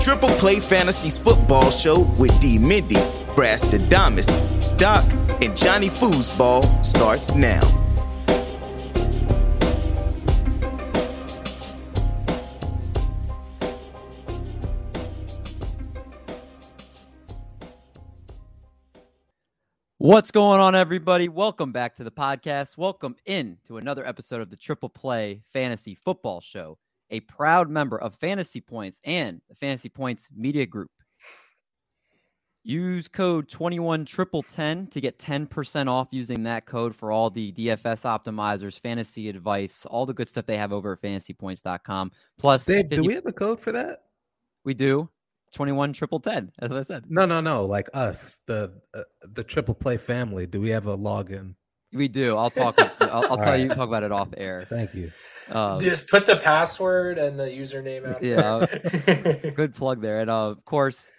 Triple Play Fantasies Football Show with D. Mindy, Brass Damas, Doc, and Johnny Foosball starts now. What's going on, everybody? Welcome back to the podcast. Welcome in to another episode of the Triple Play Fantasy Football Show, a proud member of Fantasy Points and the Fantasy Points Media Group. Use code 21 triple 10 to get 10% off using that code for all the DFS optimizers, fantasy advice, all the good stuff they have over at fantasypoints.com. Plus, Dave, 50 do we have a code for that? we do 21 triple 10, as I said. No, no, no. Like us, the uh, the triple play family. Do we have a login? We do. I'll talk. With, I'll, I'll tell you, talk about it off air. Thank you. Um, Just put the password and the username out. Yeah. there. good plug there. And uh, of course,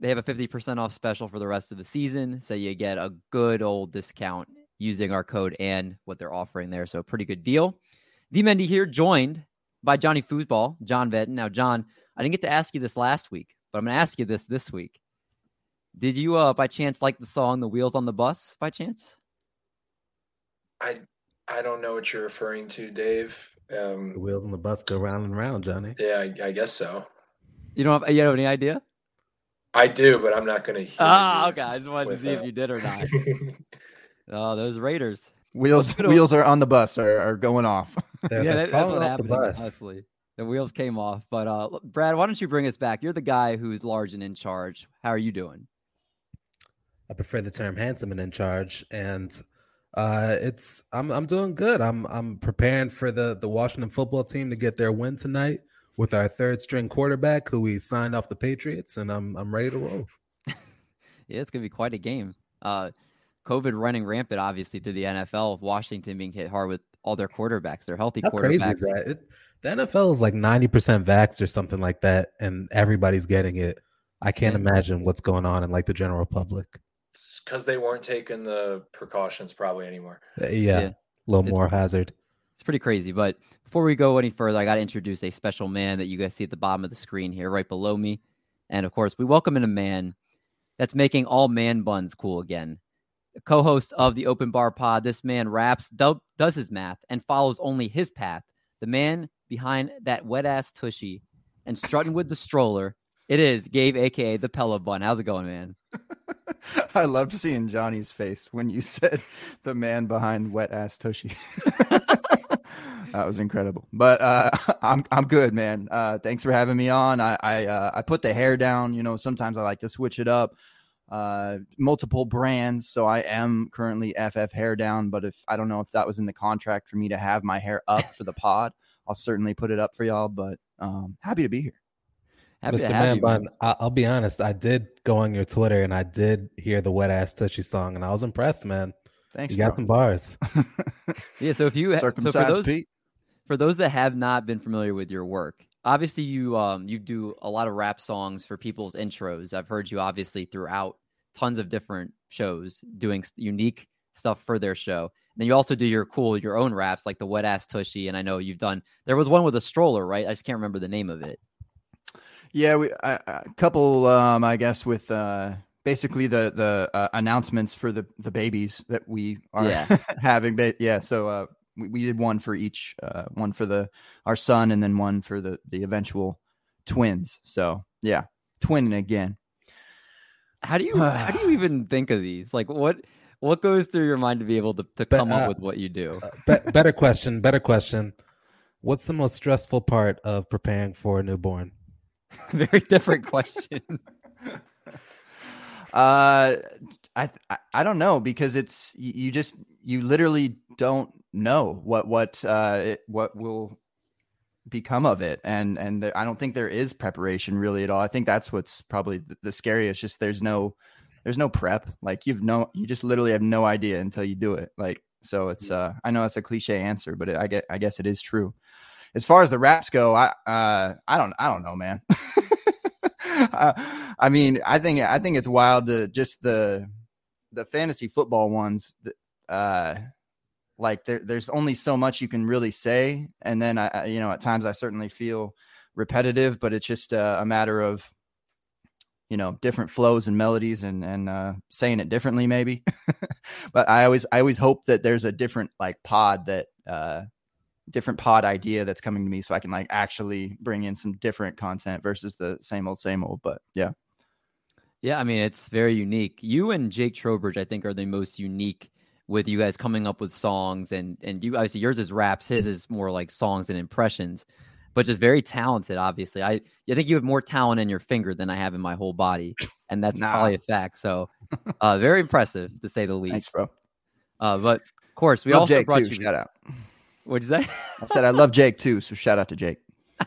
they have a 50% off special for the rest of the season. So you get a good old discount using our code and what they're offering there. So pretty good deal. D Mendy here, joined by Johnny Foosball, John Vedden. Now, John, I didn't get to ask you this last week, but I'm going to ask you this this week. Did you, uh, by chance, like the song "The Wheels on the Bus"? By chance? I I don't know what you're referring to, Dave. The Um, wheels on the bus go round and round, Johnny. yeah, I, I guess so. You don't have, you have any idea? I do, but I'm not going to. Ah, okay. I just wanted to with see if you did or not. Oh, those Raiders. Wheels wheels are on the bus are, are going off. They're, yeah, they're that, that's what off happened. the bus. Honestly, the wheels came off. But uh, Brad, why don't you bring us back? You're the guy who's large and in charge. How are you doing? I prefer the term handsome and in charge, and uh, it's I'm I'm doing good. I'm I'm preparing for the the Washington football team to get their win tonight with our third string quarterback, who we signed off the Patriots, and I'm I'm ready to roll. Yeah, it's gonna be quite a game. Uh, COVID running rampant, obviously, through the NFL. Washington being hit hard with all their quarterbacks. Their healthy How quarterbacks. that? It, the NFL is like 90% vaxxed or something like that, and everybody's getting it. I can't Yeah. imagine what's going on in like the general public. It's because they weren't taking the precautions probably anymore. Uh, Yeah, Yeah. a little It's- more hazard. It's pretty crazy. But before we go any further, I got to introduce a special man that you guys see at the bottom of the screen here, right below me. And of course, we welcome in a man that's making all man buns cool again. Co-host of the Open Bar Pod, this man raps, do- does his math, and follows only his path. The man behind that wet ass tushy and strutting with the stroller. It is Gabe, aka the Pella Bun. How's it going, man? I loved seeing Johnny's face when you said the man behind wet ass Toshi. that was incredible. But uh, I'm I'm good, man. Uh, thanks for having me on. I I, uh, I put the hair down. You know, sometimes I like to switch it up. Uh, multiple brands, so I am currently FF hair down. But if I don't know if that was in the contract for me to have my hair up for the pod, I'll certainly put it up for y'all. But um, happy to be here. Happy Mr. to Man you, Bun, I- I'll be honest. I did go on your Twitter and I did hear the wet ass tushy song, and I was impressed, man. Thanks. you got some bars. Yeah, so if you so for those Pete. for those that have not been familiar with your work, obviously you um you do a lot of rap songs for people's intros. I've heard you obviously throughout tons of different shows doing unique stuff for their show. And then you also do your cool your own raps like the wet ass tushy and I know you've done there was one with a stroller, right? I just can't remember the name of it. Yeah, we a a couple, um, I guess, with uh, basically the the uh, announcements for the the babies that we are Yeah. having. But yeah, so uh, we, we did one for each, uh, one for the our son, and then one for the the eventual twins. So yeah, twinning again. How do you how do you even think of these? Like what what goes through your mind to be able to, to But, come uh, up with what you do? Be- better question. Better question. What's the most stressful part of preparing for a newborn? Very different question. Uh, I, I don't know because it's you, just you literally don't know what what uh it, what will become of it and and there, I don't think there is preparation really at all. I think that's what's probably the, the scariest. Just there's no there's no prep. Like you've no you just literally have no idea until you do it. Like so it's uh I know it's a cliche answer, but it, I get I guess it is true. As far as the raps go, I uh I don't I don't know, man. uh, I mean, I think I think it's wild to just the the fantasy football ones. Uh, like there, there's only so much you can really say, and then I, you know, at times I certainly feel repetitive, but it's just uh, a matter of you know different flows and melodies and and uh, saying it differently maybe. but I always I always hope that there's a different like pod that uh, different pod idea that's coming to me so I can like actually bring in some different content versus the same old same old. But yeah. Yeah, I mean it's very unique. You and Jake Trowbridge, I think, are the most unique with you guys coming up with songs and and you obviously yours is raps, his is more like songs and impressions, but just very talented. Obviously, I I think you have more talent in your finger than I have in my whole body, and that's Nah. probably a fact. So, uh, very impressive to say the least. Thanks, bro. Uh, but of course, we love also Jake brought too. you. Shout out. What'd you say? I said I love Jake too, so shout out to Jake.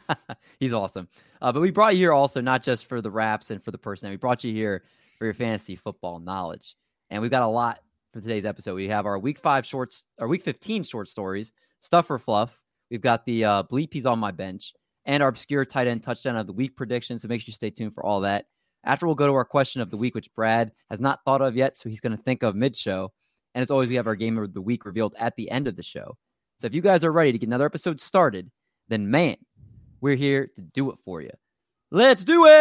He's awesome. Uh, but we brought you here also not just for the raps and for the person. We brought you here for your fantasy football knowledge, and we've got a lot for today's episode. We have our week five shorts, our week fifteen short stories, stuff or fluff. We've got the uh, bleep he's on my bench, and our obscure tight end touchdown of the week prediction. So make sure you stay tuned for all that. After we'll go to our question of the week, which Brad has not thought of yet, so he's going to think of mid show. And as always, we have our game of the week revealed at the end of the show. So if you guys are ready to get another episode started, then man, we're here to do it for you. Let's do it!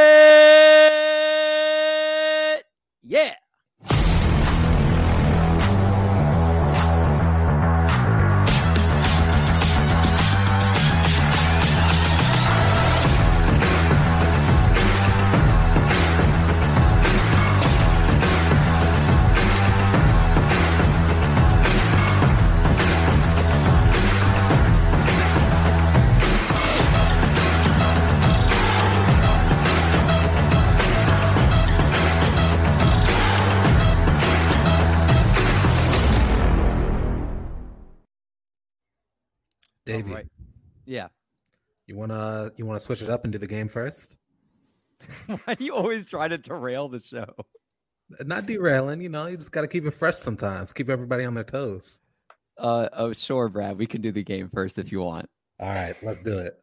Yeah. Davey, All right. Yeah. you wanna you wanna switch it up and do the game first? Why do you always try to derail the show? Not derailing, you know. You just gotta keep it fresh sometimes. Keep everybody on their toes. Uh, oh, sure, Brad. We can do the game first if you want. All right, let's do it.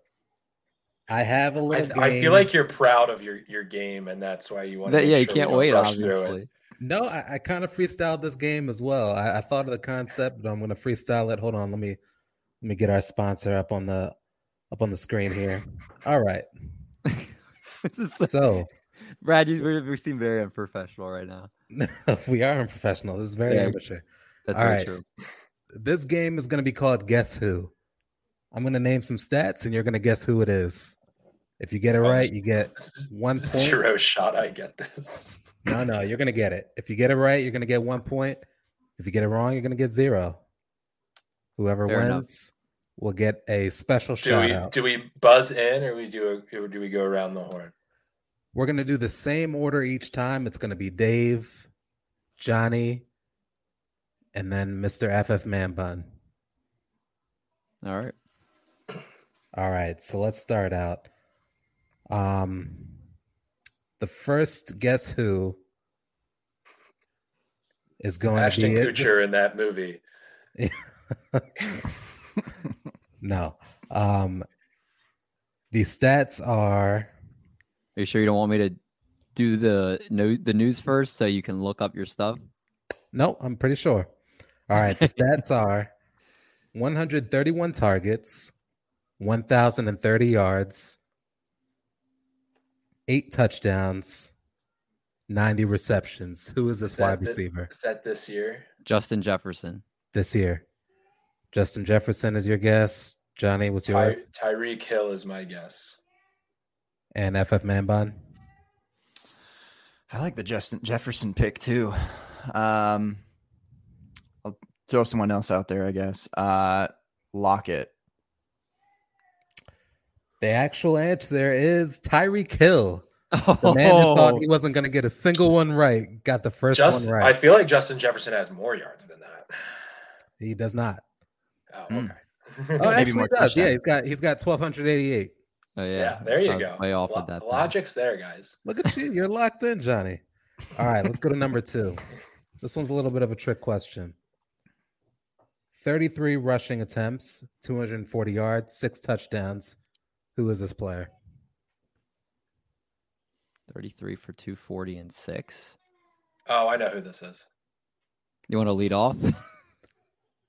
I have a little. I game. feel like you're proud of your, your game, and that's why you want. That- to yeah, you can't wait, Obviously. obviously. No, I, I kind of freestyled this game as well. I, I thought of the concept, but I'm gonna freestyle it. Hold on, let me let me get our sponsor up on the up on the screen here. All right, so, so Brad. You, we, we seem very unprofessional right now. we are unprofessional. This is very Yeah. amateur. That's All very right. true. This game is gonna be called Guess Who. I'm gonna name some stats, and you're gonna guess who it is. If you get it Oh, right, you get one point. Zero shot. I get this. No, no, you're gonna get it. If you get it right, you're gonna get one point. If you get it wrong, you're gonna get zero. Whoever Fair enough. wins will get a special Do shout we out. do we buzz in, or we do a, or do we go around the horn? We're gonna do the same order each time. It's gonna be Dave, Johnny, and then Mr. FF Man Bun. All right. All right, so let's start out. Um, the first Guess Who is going Ashton to be it. Kutcher in that movie. no. Um the stats are Are you sure you don't want me to do the no, the news first so you can look up your stuff? no, I'm pretty sure. All right, the stats are 131 targets, 1030 yards, 8 touchdowns, 90 receptions. Who is this Is that wide thi- receiver Is that this year? Justin Jefferson. this year? Justin Jefferson is your guess. Johnny, what's Ty- yours? Tyreek Hill is my guess. And FF Man Bun. I like the Justin Jefferson pick too. Um, I'll throw someone else out there, I guess. Uh, Lockett. The actual answer there is Tyreek Hill. The man who thought he wasn't going to get a single one right got the first Just, one right. I feel like Justin Jefferson has more yards than that. He does not. Oh, Hmm. okay. Oh, Maybe actually more he does. Yeah, he's got he's got twelve hundred eighty eight. Oh, yeah. yeah, there you go. Way off Lo- with that. then. Logic's there, guys. Look at you, you're locked in, Johnny. All right, let's go to number two. This one's a little bit of a trick question. Thirty three rushing attempts, two hundred and forty yards, six touchdowns. Who is this player? 33 for 240 and six. Oh, I know who this is. You want to lead off?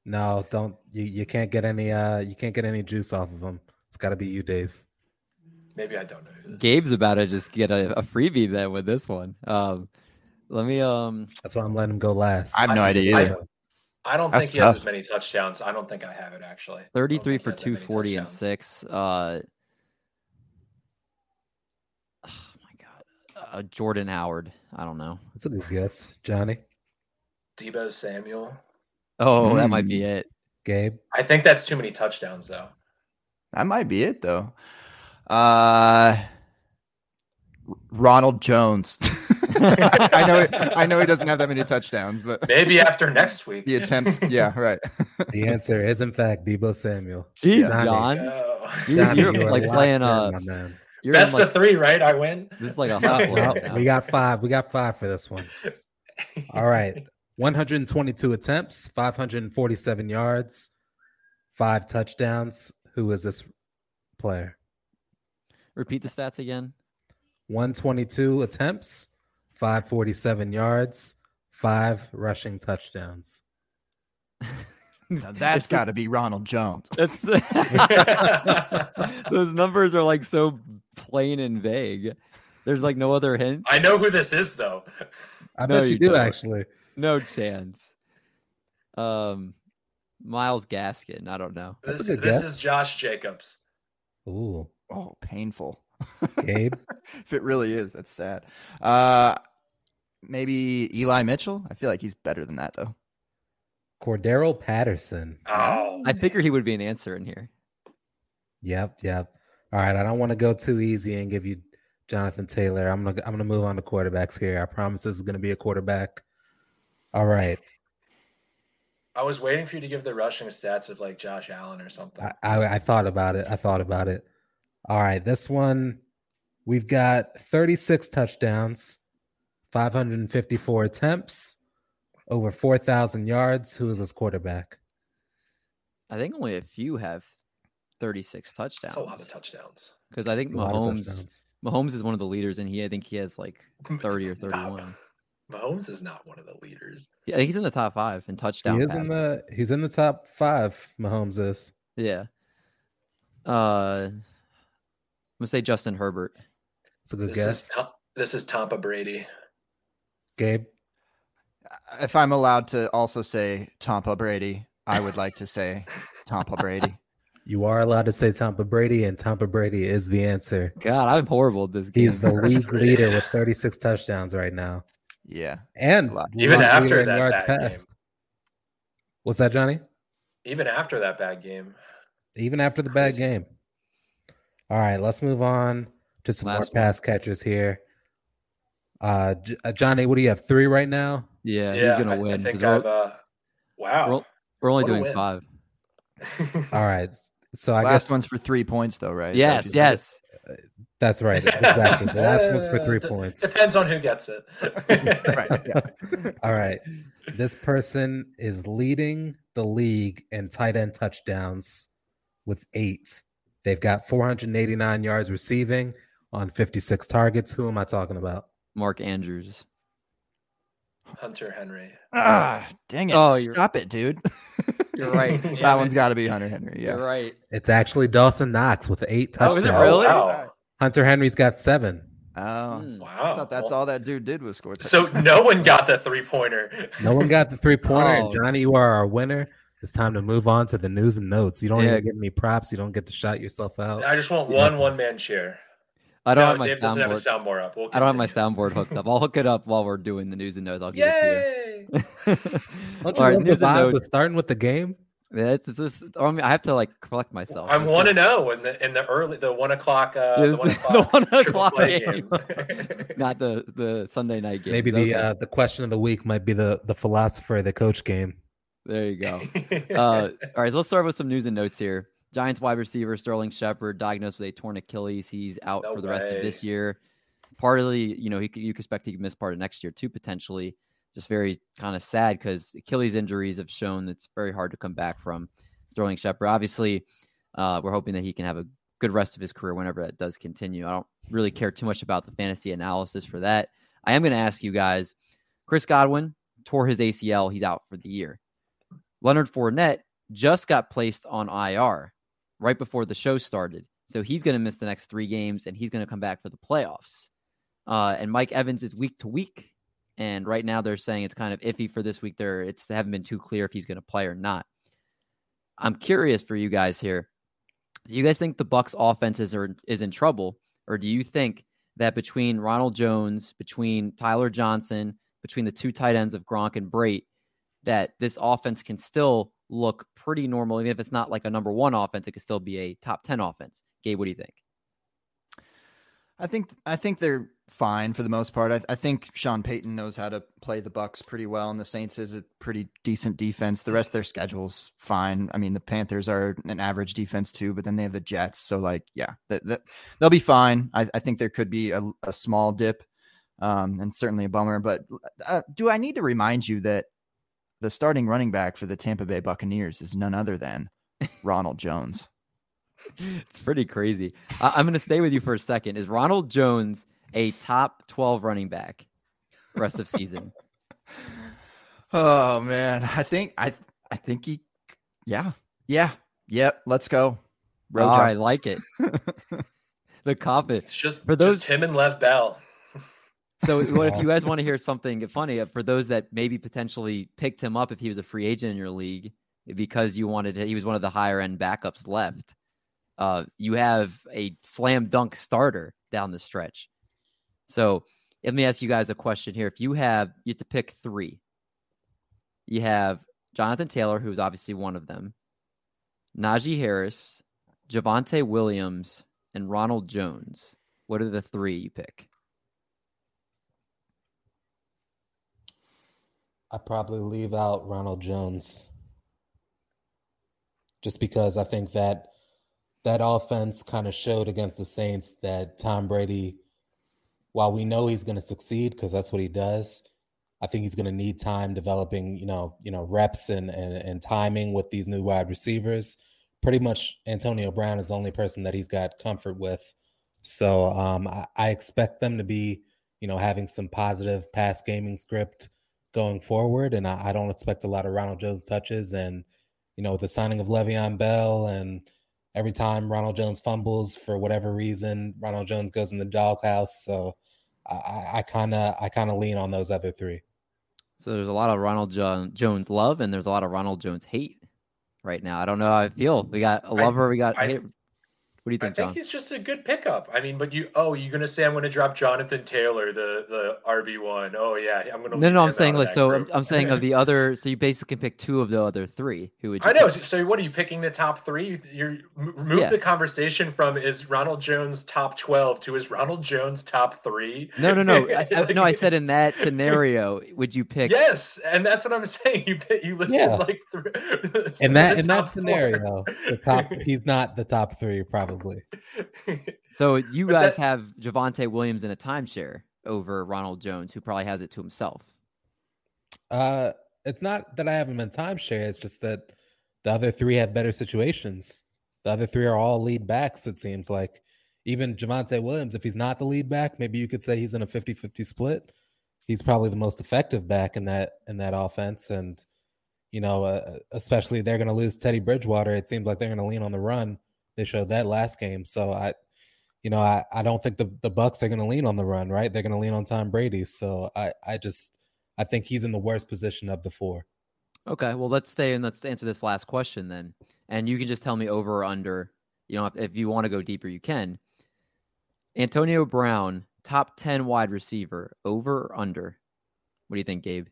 No, don't you? You can't get any. Uh, you can't get any juice off of him. It's got to be you, Dave. Maybe I don't know who. Gabe's about to just get a, a freebie then with this one. Um, let me um That's why I'm letting him go last. I have no I- idea I- either. I don't That's think he has as many touchdowns. I don't think I have it actually. 33 for has that many 240 and six. Uh, oh my god, uh, Jordan Howard. I don't know. That's a good guess, Johnny. Deebo Samuel. Oh, that might be Hmm. it. Gabe. I think that's too many touchdowns though. That might be it though. Uh Ronald Jones. I know I know he doesn't have that many touchdowns, but Maybe after next week. the attempts, yeah, right. The answer is in fact Deebo Samuel. Jeez, Johnny. John, Go. you, Johnny, you're you are like playing in, uh, my man. you're Best like, of three, right? I win. this is like a hot well, world now. we got five. We got five for this one. All right. 122 attempts, 547 yards, five touchdowns. Who is this player? Repeat the stats again. 122 attempts, 547 yards, five rushing touchdowns. Now that's got to be Ronald Jones. That's those numbers are like so plain and vague. There's like no other hint. I know who this is though. I No, bet you, you do don't. actually. No chance. Um, Myles Gaskin. I don't know. That's a This, good this guess. is Josh Jacobs. Ooh, Oh, painful. Gabe. if it really is, that's sad. Uh maybe Eli Mitchell? I feel like he's better than that though. Cordarrelle Patterson. Oh, I figured he would be an answer in here. Yep, yep. All right, I don't want to go too easy and give you Jonathan Taylor. I'm gonna I'm gonna move on to quarterbacks here. I promise this is gonna be a quarterback. All right. I was waiting for you to give the rushing stats of like Josh Allen or something. I, I, I thought about it. I thought about it. All right, this one we've got 36 touchdowns, 554 attempts, over 4,000 yards. Who is this quarterback? I think only a few have 36 touchdowns. That's a lot of touchdowns. Because I think It's a lot of Mahomes. Mahomes is one of the leaders, and he I think he has like 30 or 31. Mahomes is not one of the leaders. Yeah, he's in the top five in touchdown. He is in the he's in the top five. Mahomes is. Yeah. Uh, I'm gonna say Justin Herbert. It's a good This guess. is Tom- this is Tampa Brady. Gabe. If I'm allowed to also say Tampa Brady, I would like to say Tampa Brady. You are allowed to say Tampa Brady, and Tampa Brady is the answer. God, I'm horrible at this game. He's the league leader with 36 touchdowns right now. Yeah. And Lot. Even after leader in that yards bad game. What's that, Johnny? Even after that bad game. Even after the bad game. All right, let's move on to some more Last one. pass catchers here. Uh, J- uh, Johnny, what do you have? Three right now. yeah, yeah, he's gonna I, win. I 'cause think we're, I've. Uh, wow. we're, we're only what doing five. All right, so I Last guess one's for three points though, right? Yes, That'd yes. That's right. Exactly. The last one's for three points. Depends on who gets it. right. Yeah. All right. This person is leading the league in tight end touchdowns with eight. They've got 489 yards receiving on 56 targets. Who am I talking about? Mark Andrews. Hunter Henry. Ah, dang it. Oh, you're- Stop it, dude. You're right. that Damn one's it. got to be Hunter Henry. Yeah. You're right. It's actually Dawson Knox with eight Oh, is it really? wow. Hunter Henry's got seven. Oh, Hmm. I Wow. thought that's all that dude did was score. So no one got the three pointer. No one got the three pointer. Oh. And Johnny, you are our winner. It's time to move on to the news and notes. You don't Yeah. even get any props. You don't get to shout yourself out. I just want one one man cheer. I don't No, have my Dave doesn't have soundboard. soundboard up. We'll I don't have my soundboard hooked up. I'll hook it up while we're doing the news and notes. I'll give Yay! it to you. Don't you right, love the news and vibe notes. with starting with the game? Yeah, it's, it's just, I mean, I have to like collect myself. I'm one to just- know in the in the early the one o'clock uh Yeah, the one the o'clock, one o'clock games. games. not the the Sunday night game. Maybe the uh, the question of the week might be the the philosopher, the coach game. there you go. Uh, all right, let's start with some news and notes here. Giants wide receiver Sterling Shepard diagnosed with a torn Achilles. He's out No for the rest of this way. year. Partly, you know, he you could expect he could miss part of next year too, potentially. Just very kind of sad because Achilles injuries have shown that it's very hard to come back from. Sterling Shepard, obviously, uh, we're hoping that he can have a good rest of his career whenever that does continue. I don't really care too much about the fantasy analysis for that. I am going to ask you guys Chris Godwin tore his ACL. He's out for the year. Leonard Fournette just got placed on IR right before the show started. So he's going to miss the next three games and he's going to come back for the playoffs. Uh, and Mike Evans is week to week. And right now they're saying it's kind of iffy for this week. There, it's they haven't been too clear if he's going to play or not. I'm curious for you guys here. Do you guys think the Bucs offenses are is in trouble, or do you think that between Ronald Jones, between Tyler Johnson, between the two tight ends of Gronk and Brate, that this offense can still look pretty normal, even if it's not like a number one offense, it could still be a top ten offense. Gabe, what do you think? I think I think they're fine for the most part. I, I, think Sean Payton knows how to play the Bucs pretty well, and the Saints is a pretty decent defense. The rest of their schedule's fine. I mean, the Panthers are an average defense too, but then they have the Jets. So, like, yeah, they'll be fine. I, I, think there could be a, a small dip, um, and certainly a bummer. But uh, do I need to remind you that the starting running back for the Tampa Bay Buccaneers is none other than Ronald Jones? it's pretty crazy. I- am going to stay with you for a second. Is Ronald Jones a top 12 running back rest of season? oh man, I think I I think he yeah. Yeah. Yep, let's go. Rojo. Oh, I like it. the confidence. It's just for those just him and Lev Bell. so what if you guys want to hear something funny uh, for those that maybe potentially picked him up if he was a free agent in your league because you wanted to, he was one of the higher end backups left uh, you have a slam dunk starter down the stretch. So let me ask you guys a question here. If you have, you have to pick three. You have Jonathan Taylor, who's obviously one of them, Najee Harris, Javonte Williams, and Ronald Jones. What are the three you pick? I probably leave out Ronald Jones just because I think that that offense kind of showed against the Saints that Tom Brady, while we know he's going to succeed because that's what he does, I think he's going to need time developing, you know, you know, reps and, and and timing with these new wide receivers. Pretty much, Antonio Brown is the only person that he's got comfort with. So um, I, I expect them to be, you know, having some positive pass gaming script going forward, and I, I don't expect a lot of Ronald Jones touches. And you know, with the signing of Le'Veon Bell and every time Ronald Jones fumbles for whatever reason, Ronald Jones goes in the doghouse. So I kind of I kind of lean on those other three. So there's a lot of Ronald jo- Jones love, and there's a lot of Ronald Jones hate right now. I don't know how I feel. We got a lover, I, we got I, what do you think, I think John? he's just a good pickup. I mean, but you oh, you're gonna say I'm going to drop Jonathan Taylor, the the RB one. Oh yeah, I'm going to. No, no, I'm saying like so. I'm, I'm, saying of the other. So you basically pick two of the other three. Who would? I know. Pick? So what are you picking the top three? You're move yeah. the conversation from is Ronald Jones top twelve to is Ronald Jones top three? No, no, no. I, I, no, I said in that scenario, would you pick? Yes, and that's what I'm saying. You you listed yeah. like three. in that in that scenario, the top. He's not the top three, probably. so you guys have Javonte Williams in a timeshare over Ronald Jones, who probably has it to himself. Uh, it's not that I have him in timeshare. It's just that the other three have better situations. The other three are all lead backs, it seems like. Even Javonte Williams, if he's not the lead back, maybe you could say he's in a 50-50 split. He's probably the most effective back in that in that offense. And, you know, uh, especially they're going to lose Teddy Bridgewater. It seems like they're going to lean on the run they showed that last game. So I, you know, I, I don't think the, the Bucs are going to lean on the run, right? They're going to lean on Tom Brady. So I, I just, I think he's in the worst position of the four. Okay. Well, let's stay and let's answer this last question then. And you can just tell me over or under. You know, if, if you want to go deeper, you can. Antonio Brown, top 10 wide receiver, over or under? What do you think, Gabe?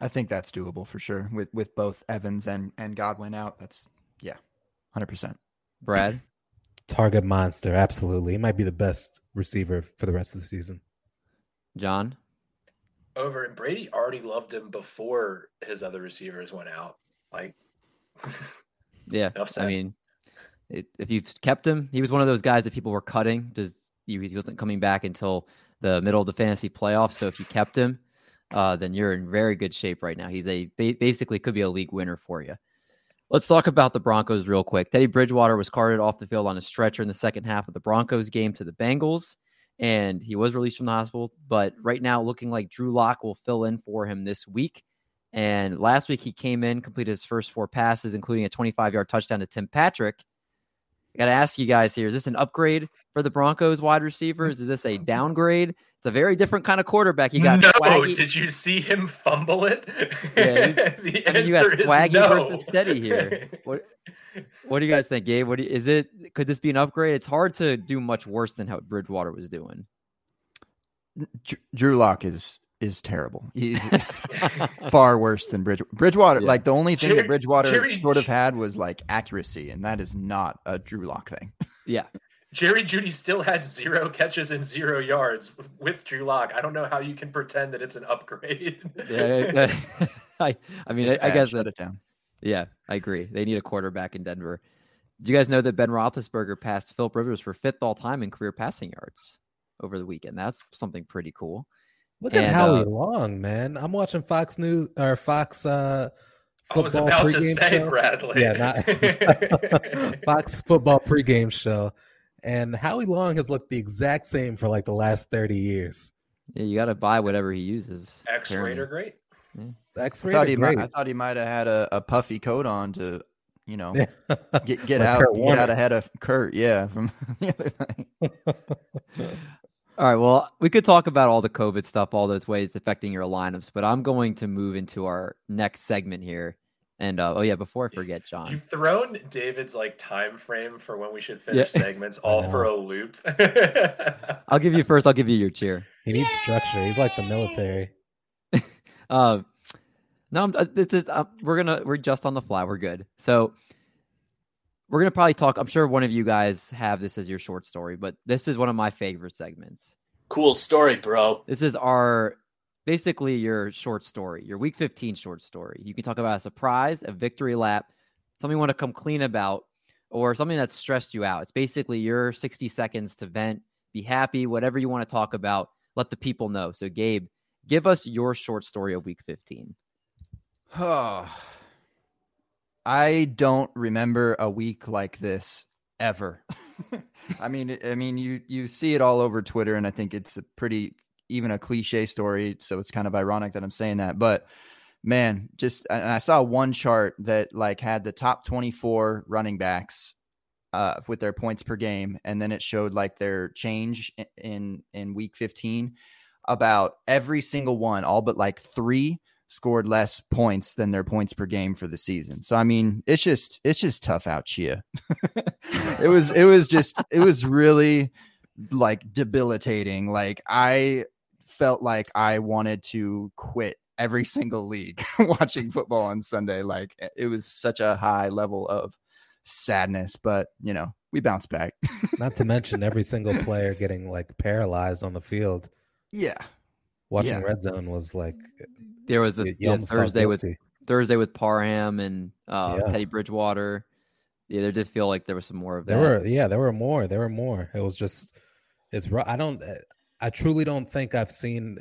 I think that's doable for sure with with both Evans and and Godwin out. That's yeah, hundred percent. Brad, target monster, absolutely. He might be the best receiver for the rest of the season. John, over and Brady already loved him before his other receivers went out. Like, yeah, I mean, it, if you've kept him, he was one of those guys that people were cutting because he, he wasn't coming back until the middle of the fantasy playoffs. So if you kept him, uh, then you're in very good shape right now. He's a basically could be a league winner for you. Let's talk about the Broncos real quick. Teddy Bridgewater was carted off the field on a stretcher in the second half of the Broncos game to the Bengals, and he was released from the hospital. But right now, looking like Drew Lock will fill in for him this week. And last week, he came in, completed his first four passes, including a 25 yard touchdown to Tim Patrick. I got to ask you guys here: Is this an upgrade for the Broncos wide receivers? Is this a downgrade? It's a very different kind of quarterback. You got no. Swaggy. Did you see him fumble it? Yeah, the I mean, you got answer is Swaggy no. versus Steady here. What What do you guys think, Gabe? What do you, is it? Could this be an upgrade? It's hard to do much worse than how Bridgewater was doing. Dr- Drew Lock is is terrible. He's far worse than Bridge- Bridgewater. Yeah. Like the only thing Jerry- that Bridgewater Jerry- sort of had was like accuracy, and that is not a Drew Lock thing. Yeah, Jerry Jeudy still had zero catches and zero yards with Drew Lock. I don't know how you can pretend that it's an upgrade. yeah. I, I mean, I, I guess shut that, it down. yeah, I agree. They need a quarterback in Denver. Do you guys know that Ben Roethlisberger passed Philip Rivers for fifth all time in career passing yards over the weekend? That's something pretty cool. Look at And, Howie uh, Long, man. I'm watching Fox News or Fox uh, I was football about to pregame say, show. Bradley. Yeah, not Fox football pregame show, and Howie Long has looked the exact same for like the last thirty years. Yeah, you got to buy whatever he uses. X apparently. Raider, great. The I X-ray thought, great. might, I thought he might have had a, a puffy coat on to, you know, get get Like out Kurt get Warner. out ahead of Kurt. Yeah, from the other night. All right. Well, we could talk about all the COVID stuff, all those ways affecting your lineups, but I'm going to move into our next segment here. And uh, oh yeah, before I forget, John. You've thrown David's like time frame for when we should finish Yeah. segments all for a loop. I'll give you first. I'll give you your cheer. he needs structure. He's like the military. Uh, no, I'm, uh, this is uh, we're gonna we're just on the fly. We're good. So we're gonna probably talk. I'm sure one of you guys have this as your short story, but this is one of my favorite segments. Cool story, bro. This is our basically your short story, your week 15 short story. You can talk about a surprise, a victory lap, something you want to come clean about, or something that stressed you out. It's basically your 60 seconds to vent, be happy, whatever you want to talk about, let the people know. So, Gabe, give us your short story of week 15. Oh, I don't remember a week like this ever. I mean, I mean, you you see it all over Twitter, and I think it's a pretty even a cliche story. So it's kind of ironic that I'm saying that, but man, just and I saw one chart that like had the top 24 running backs uh, with their points per game, and then it showed like their change in in week 15. About every single one, all but like three scored less points than their points per game for the season. So I mean, it's just it's just tough out Chia. it was it was just it was really like debilitating. Like I felt like I wanted to quit every single league watching football on Sunday. Like it was such a high level of sadness, but you know, we bounced back. Not to mention every single player getting like paralyzed on the field. yeah. Watching Yeah. Red Zone was like There was the you yeah, Thursday with. Thursday with Parham and uh, Yeah. Teddy Bridgewater. Yeah, there did feel like there was some more of that. There were yeah, there were more. There were more. It was just it's I don't I truly don't think I've seen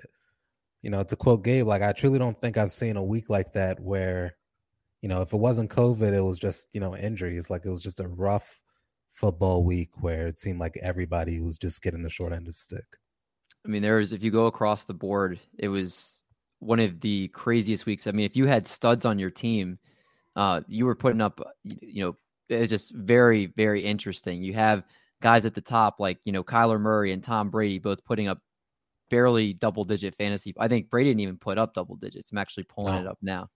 you know, to quote Gabe, like I truly don't think I've seen a week like that where, you know, if it wasn't COVID, it was just, you know, injuries. Like it was just a rough football week where it seemed like everybody was just getting the short end of the stick. I mean, there was if you go across the board, it was one of the craziest weeks. I mean, if you had studs on your team, uh, you were putting up, you, know, it's just very, very interesting. You have guys at the top like you know Kyler Murray and Tom Brady both putting up barely double digit fantasy. I think Brady didn't even put up double digits. I'm actually pulling No. it up now.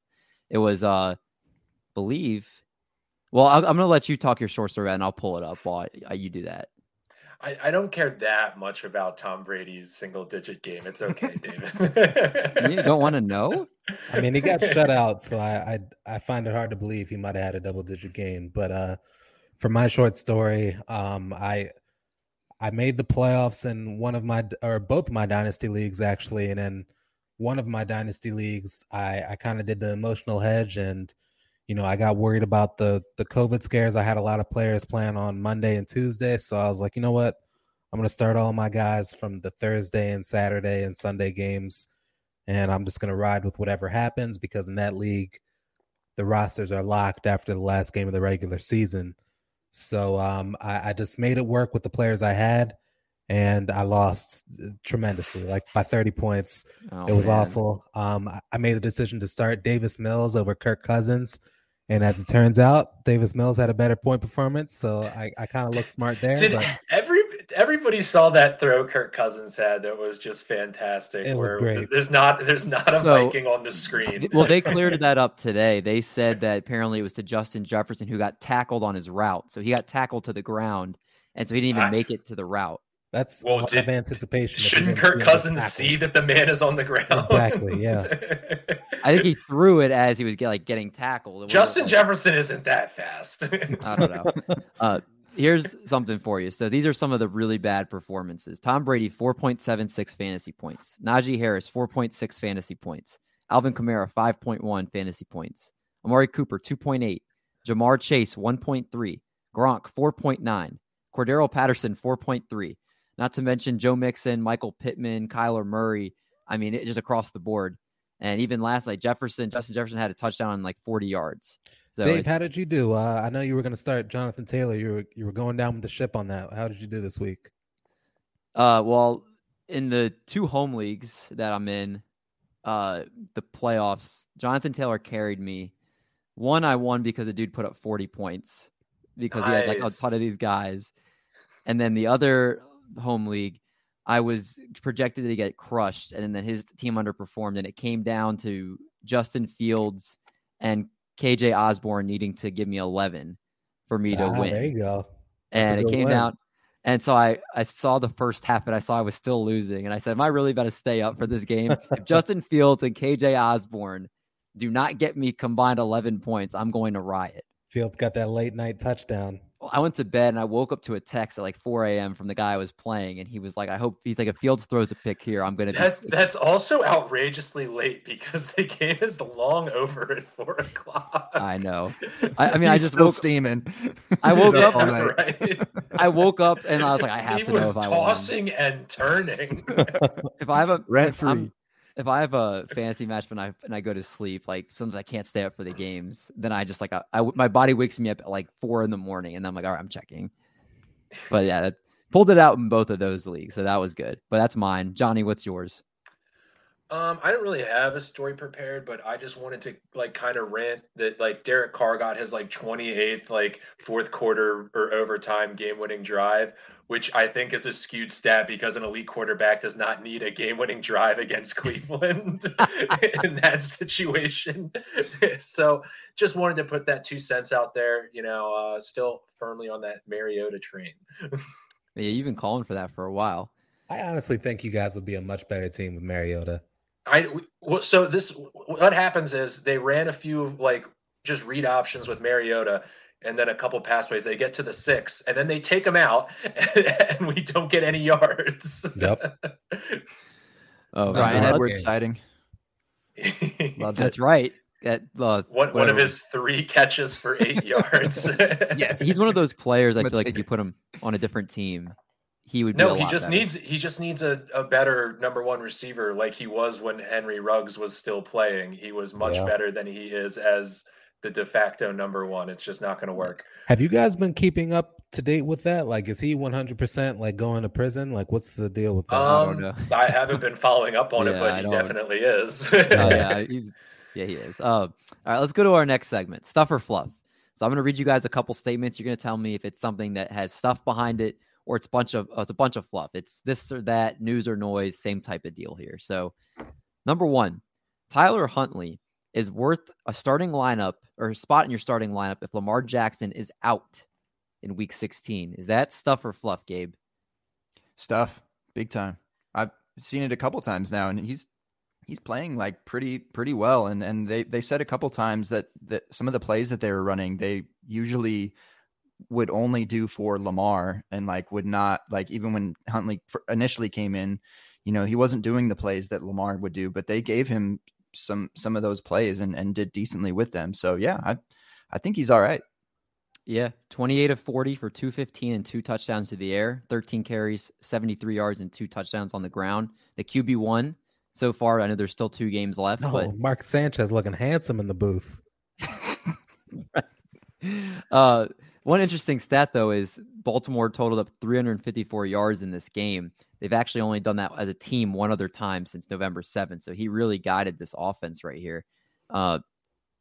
It was, uh, believe. Well, I'll, I'm gonna let you talk your short story and I'll pull it up while I, you do that. I, I don't care that much about Tom Brady's single digit game. It's okay, David. You don't want to know? I mean, he got shut out, so I, I I find it hard to believe he might have had a double digit game. But uh, for my short story, um, I I made the playoffs in one of my or both my dynasty leagues actually, and in one of my dynasty leagues, I I kind of did the emotional hedge, and you know I got worried about the the COVID scares. I had a lot of players playing on Monday and Tuesday, so I was like, you know what, I'm gonna start all my guys from the Thursday and Saturday and Sunday games and I'm just gonna ride with whatever happens because in that league, the rosters are locked after the last game of the regular season. So um, I, I just made it work with the players I had, and I lost uh, tremendously, like by 30 points. Oh, it was man. awful. Um, I- I made the decision to start Davis Mills over Kirk Cousins, And as it turns out, Davis Mills had a better point performance, so I, I kind of look smart there. Did but every everybody saw that throw Kirk Cousins had that was just fantastic. It was great. There's not there's not a So- Viking on the screen. Well, they cleared that up today. They said that apparently it was to Justin Jefferson who got tackled on his route. So he got tackled to the ground, and so he didn't even I- make it to the route. That's Well, a lot did- of anticipation. Shouldn't gonna Kirk see Cousins tackled. see that the man is on the ground? Exactly, yeah. I think he threw it as he was get, like getting tackled. It Justin like- Jefferson isn't that fast. I don't know. Uh, here's something for you. So these are some of the really bad performances. Tom Brady, 4.76 fantasy points. Najee Harris, 4.6 fantasy points. Alvin Kamara, 5.1 fantasy points. Amari Cooper, 2.8. Ja'Marr Chase, 1.3. Gronk, 4.9. Cordarrelle Patterson, 4.3. Not to mention Joe Mixon, Michael Pittman, Kyler Murray. I mean, it just across the board. And even last night, Jefferson, Justin Jefferson had a touchdown on like 40 yards. So Dave, how did you do? Uh, I know you were going to start Jonathan Taylor. You were you were going down with the ship on that. How did you do this week? Uh, well, in the two home leagues that I'm in, uh, the playoffs, Jonathan Taylor carried me. One I won because the dude put up 40 points because he had like a ton of these guys, and then the other home league, I was projected to get crushed, and then his team underperformed, and it came down to Justin Fields and KJ Osborn needing to give me 11 for me to Ah, win There you go. That's and it came win. down. And so I, I saw the first half and I saw I was still losing. And I said, Am I really about to stay up for this game? if Justin Fields and KJ Osborn do not get me combined 11 points, I'm going to riot. Fields got that late night touchdown. Well, I went to bed and I woke up to a text at like 4 a.m. from the guy I was playing. And he was like, I hope he's like, if Fields throws a pick here, I'm going to. That's sick." that's also outrageously late because the game is long over at four o'clock. I know. I, I mean, I just still woke, steaming. I He's woke up- all right. I woke up and I was like, I have he to know if I won. tossing and turning. If I have a Rent if free. If I have a fantasy match when I and I go to sleep, like sometimes I can't stay up for the games, then I just like I, I my body wakes me up at like four in the morning, and I'm like, all right, I'm checking. But yeah, that, pulled it out in both of those leagues, so that was good. But that's mine, Johnny. What's yours? Um, I don't really have a story prepared, but I just wanted to like kind of rant that like Derek Carr got his like 28th like fourth quarter or overtime game winning drive, which I think is a skewed stat because an elite quarterback does not need a game winning drive against Cleveland in that situation. so just wanted to put that two cents out there, you know, uh, still firmly on that Mariota train. Yeah, you've been calling for that for a while. I honestly think you guys would be a much better team with Mariota. I well, so this what happens is they ran a few like just read options with Mariota and then a couple pass plays. They get to the six and then they take them out and we don't get any yards. Yep. Oh, Right, Ryan God. Edwards. Edwards sighting. Loved that's it. right. That uh, one, one of his three catches for eight yards. Yes. He's one of those players. I Let's feel like take if you put him on a different team, he would. Be No, a he lot just better. needs he just needs a, a better number one receiver like he was when Henry Ruggs was still playing. He was much Yeah. better than he is as the de facto number one. It's just not going to work. Have you guys been keeping up to date with that? Like, is he 100% like going to prison? Like, what's the deal with that? I don't Um, know. I haven't been following up on it, but I he don't- definitely is. oh yeah, he's yeah he is. Uh, all right, let's go to our next segment, stuff or fluff. So I'm going to read you guys a couple statements. You're going to tell me if it's something that has stuff behind it or it's a bunch of it's a bunch of fluff. It's this or that, news or noise, same type of deal here. So number one, Tyler Huntley is worth a starting lineup or a spot in your starting lineup if Lamar Jackson is out in Week 16. Is that stuff or fluff, Gabe? Stuff, big time. I've seen it a couple times now, and he's he's playing like pretty pretty well. And and they they said a couple times that that some of the plays that they were running, they usually would only do for Lamar, and like would not like even when Huntley initially came in, you know, he wasn't doing the plays that Lamar would do, but they gave him some some of those plays and and did decently with them. So yeah, I I think he's all right. Yeah, 28 of 40 for 215 and two touchdowns to the air, 13 carries, 73 yards, and two touchdowns on the ground. The QB1 so far, I know there's still two games left, No, but Mark Sanchez looking handsome in the booth. uh, one interesting stat, though, is Baltimore totaled up 354 yards in this game. They've actually only done that as a team one other time since November 7th. So he really guided this offense right here. Uh,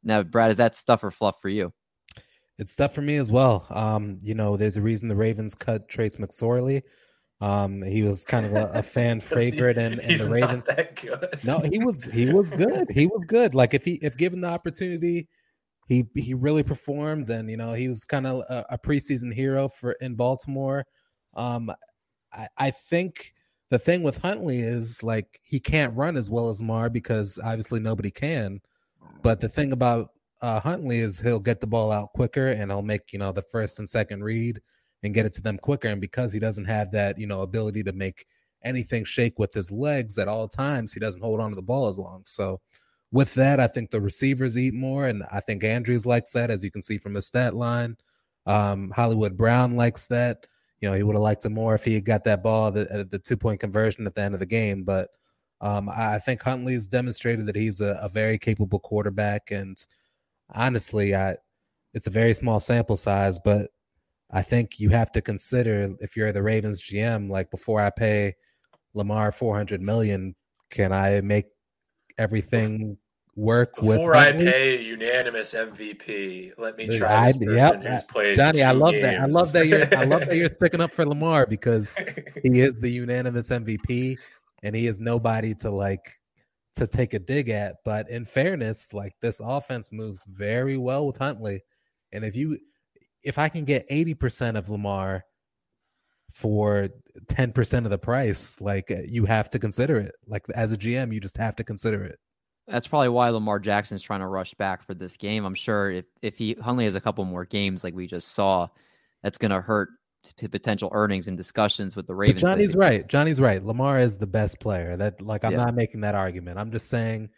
Now, Brad, is that stuff or fluff for you? It's stuff for me as well. Um, you know, there's a reason the Ravens cut Trace McSorley. Um, he was kind of a, a fan favorite, and, the Ravens. that good. no, he was he was good. He was good. Like if he if given the opportunity, he he really performed, and you know he was kind of a, a, preseason hero for in Baltimore. Um, I, I think the thing with Huntley is like he can't run as well as Mar because obviously nobody can. But the thing about uh, Huntley is he'll get the ball out quicker and he'll make you know the first and second read and get it to them quicker. And because he doesn't have that you know ability to make anything shake with his legs at all times, he doesn't hold on to the ball as long. So with that, I think the receivers eat more, and I think Andrews likes that, as you can see from his stat line. Um, Hollywood Brown likes that you know, he would have liked it more if he had got that ball, the, the two point conversion at the end of the game. But um, I think Huntley's demonstrated that he's a, a, very capable quarterback. And honestly, I, it's a very small sample size, but I think you have to consider if you're the Ravens GM, like before I pay Lamar 400 million, can I make everything work Before with. I pay unanimous MVP, let me try. I, yep, Johnny, I love games. that. I love that you're. I love that you're sticking up for Lamar because he is the unanimous MVP, and he is nobody to like to take a dig at. But in fairness, like this offense moves very well with Huntley, and if you, if I can get eighty percent of Lamar for 10% of the price like you have to consider it like as a gm you just have to consider it that's probably why Lamar Jackson's trying to rush back for this game. I'm sure if if he Huntley has a couple more games like we just saw, that's going to hurt to potential earnings and discussions with the Ravens. But Johnny's right. Johnny's right. Lamar is the best player. That like I'm yeah. not making that argument. I'm just saying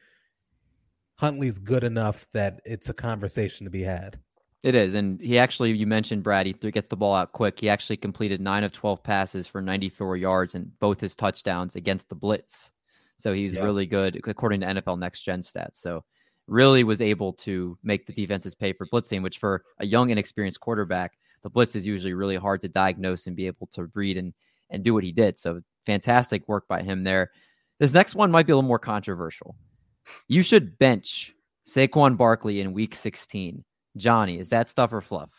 Huntley's good enough that it's a conversation to be had. It is, and he actually you mentioned Brad. He gets the ball out quick. He actually completed nine of twelve passes for 94 yards and both his touchdowns against the blitz. So he's yeah. really good according to NFL Next Gen stats. So really was able to make the defenses pay for blitzing, which for a young inexperienced quarterback, the blitz is usually really hard to diagnose and be able to read and and do what he did. So fantastic work by him there. This next one might be a little more controversial. You should bench Saquon Barkley in week 16. Johnny, is that stuff or fluff?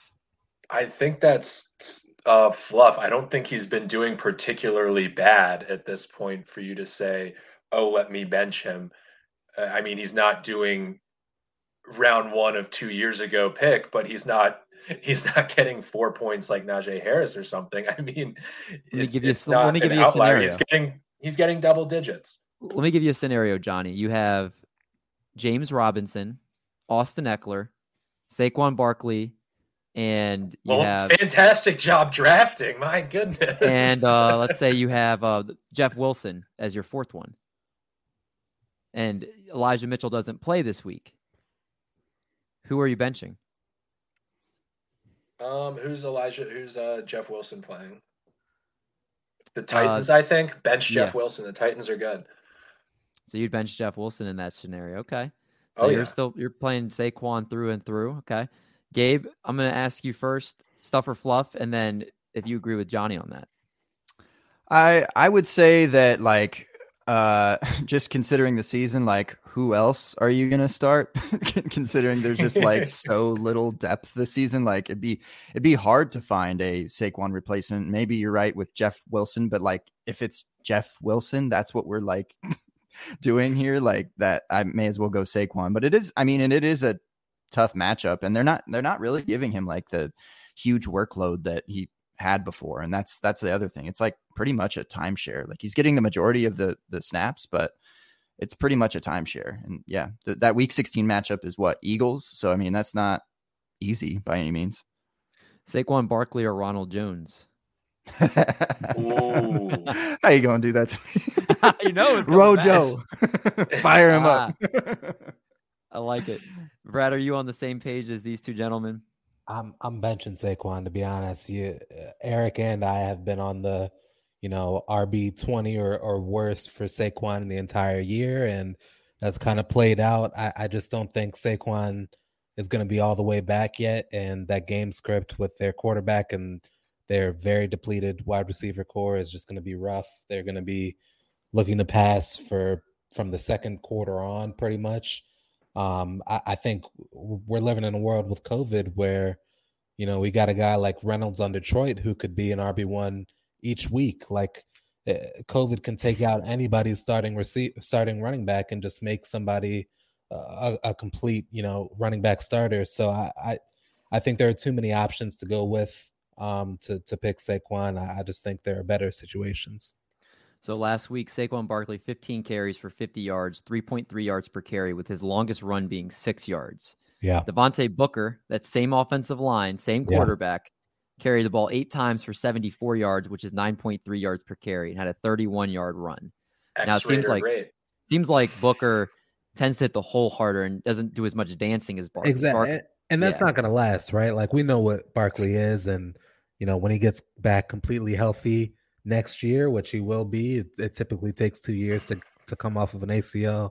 I think that's uh, fluff. I don't think he's been doing particularly bad at this point for you to say oh, let me bench him. Uh, I mean, he's not doing round one of two years ago pick, but he's not he's not getting four points like Najee Harris or something. I mean, let me give you a, let me give you a scenario. He's getting he's getting double digits. Let me give you a scenario, Johnny. You have James Robinson, Austin Ekeler, Saquon Barkley, and you well, have fantastic job drafting. My goodness. And uh, let's say you have uh, Jeff Wilson as your fourth one and Elijah Mitchell doesn't play this week, who are you benching? Um, who's Elijah? Who's uh, Jeff Wilson playing? The Titans, uh, I think. Bench Jeff yeah. Wilson. The Titans are good. So you'd bench Jeff Wilson in that scenario. Okay. So oh, you're yeah. still you're playing Saquon through and through. Okay. Gabe, I'm gonna ask you first, stuff or fluff, and then if you agree with Johnny on that. I I would say that like uh just considering the season like who else are you gonna start? Considering there's just like so little depth this season like it'd be it'd be hard to find a Saquon replacement. Maybe you're right with Jeff Wilson but like if it's Jeff Wilson that's what we're like doing here like that I may as well go Saquon. But it is I mean and it is a tough matchup and they're not they're not really giving him like the huge workload that he had before and that's that's the other thing it's like pretty much a timeshare like he's getting the majority of the the snaps but it's pretty much a timeshare and yeah th- that week 16 matchup is what eagles so i mean that's not easy by any means Saquon Barkley or Ronald Jones how you gonna do that to me? you know it's Rojo. Fire him ah, up. I like it. Brad, are you on the same page as these two gentlemen? I'm I'm benching Saquon to be honest. You, Eric and I have been on the, you know, RB twenty or or worse for Saquon the entire year, and that's kind of played out. I, I just don't think Saquon is going to be all the way back yet, and that game script with their quarterback and their very depleted wide receiver core is just going to be rough. They're going to be looking to pass for from the second quarter on, pretty much. Um, I, I, think we're living in a world with COVID where, you know, we got a guy like Reynolds on Detroit who could be an RB one each week. Like eh, COVID can take out anybody's starting receive starting running back and just make somebody uh, a, a, complete, you know, running back starter. So I, I, I think there are too many options to go with um, to to pick Saquon. I, I just think there are better situations. So last week, Saquon Barkley, 15 carries for 50 yards, 3.3 yards per carry, with his longest run being six yards. Yeah. Devontae Booker, that same offensive line, same quarterback, yeah. carried the ball eight times for 74 yards, which is 9.3 yards per carry, and had a 31 yard run. X now it seems like rate. seems like Booker tends to hit the hole harder and doesn't do as much dancing as Barkley. Exactly. Barkley, and that's yeah. not going to last, right? Like we know what Barkley is, and you know when he gets back completely healthy next year, which he will be, it, it typically takes two years to to come off of an ACL.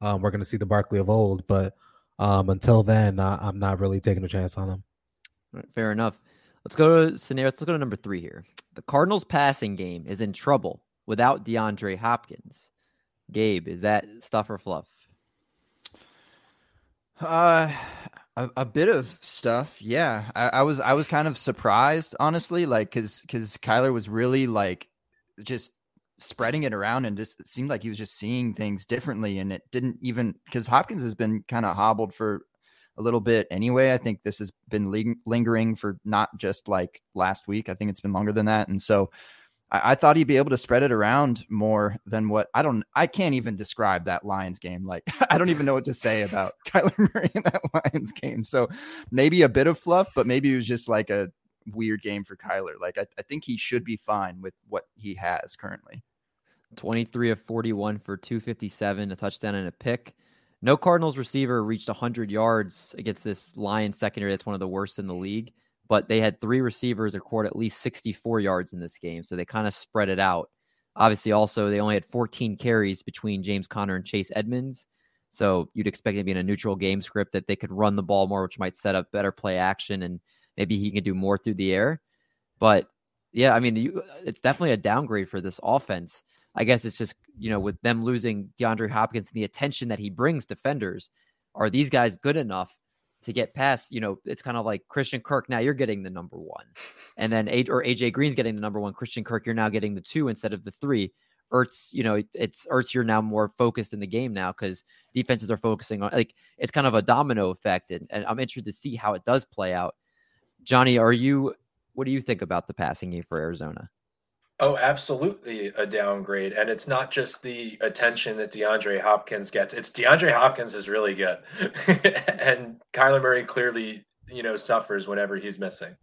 Um, we're going to see the Barkley of old, but um, until then, I, am not really taking a chance on him. Right, fair enough. Let's go to scenario. Let's go to number three here. The Cardinals' passing game is in trouble without DeAndre Hopkins. Gabe, is that stuff or fluff? Uh, a, a, bit of stuff, yeah. I, I, was I was kind of surprised, honestly, like because because Kyler was really like just spreading it around and just seemed like he was just seeing things differently, and it didn't even because Hopkins has been kind of hobbled for a little bit anyway. I think this has been ling- lingering for not just like last week. I think it's been longer than that, and so I, I, thought he'd be able to spread it around more than what I don't. I can't even describe that Lions game. Like I don't even know what to say about Kyler Murray in that Lions game. So maybe a bit of fluff, but maybe it was just like a weird game for Kyler. Like I, I think he should be fine with what he has currently. 23 of 41 for 257, a touchdown and a pick. No Cardinals receiver reached 100 yards against this Lions secondary. That's one of the worst in the league but they had three receivers record at least 64 yards in this game. So they kind of spread it out. Obviously, also, they only had 14 carries between James Conner and Chase Edmonds. So you'd expect it to be in a neutral game script that they could run the ball more, which might set up better play action and maybe he can do more through the air. But yeah, I mean, you, it's definitely a downgrade for this offense. I guess it's just, you know, with them losing DeAndre Hopkins and the attention that he brings defenders, are these guys good enough to get past, you know, it's kind of like Christian Kirk. Now you're getting the number one, and then A or AJ Green's getting the number one. Christian Kirk, you're now getting the two instead of the three. Ertz, you know, it's Ertz. You're now more focused in the game now because defenses are focusing on like it's kind of a domino effect, and, and I'm interested to see how it does play out. Johnny, are you? What do you think about the passing game for Arizona? Oh, absolutely a downgrade. And it's not just the attention that DeAndre Hopkins gets. It's DeAndre Hopkins is really good. and Kyler Murray clearly, you know, suffers whenever he's missing.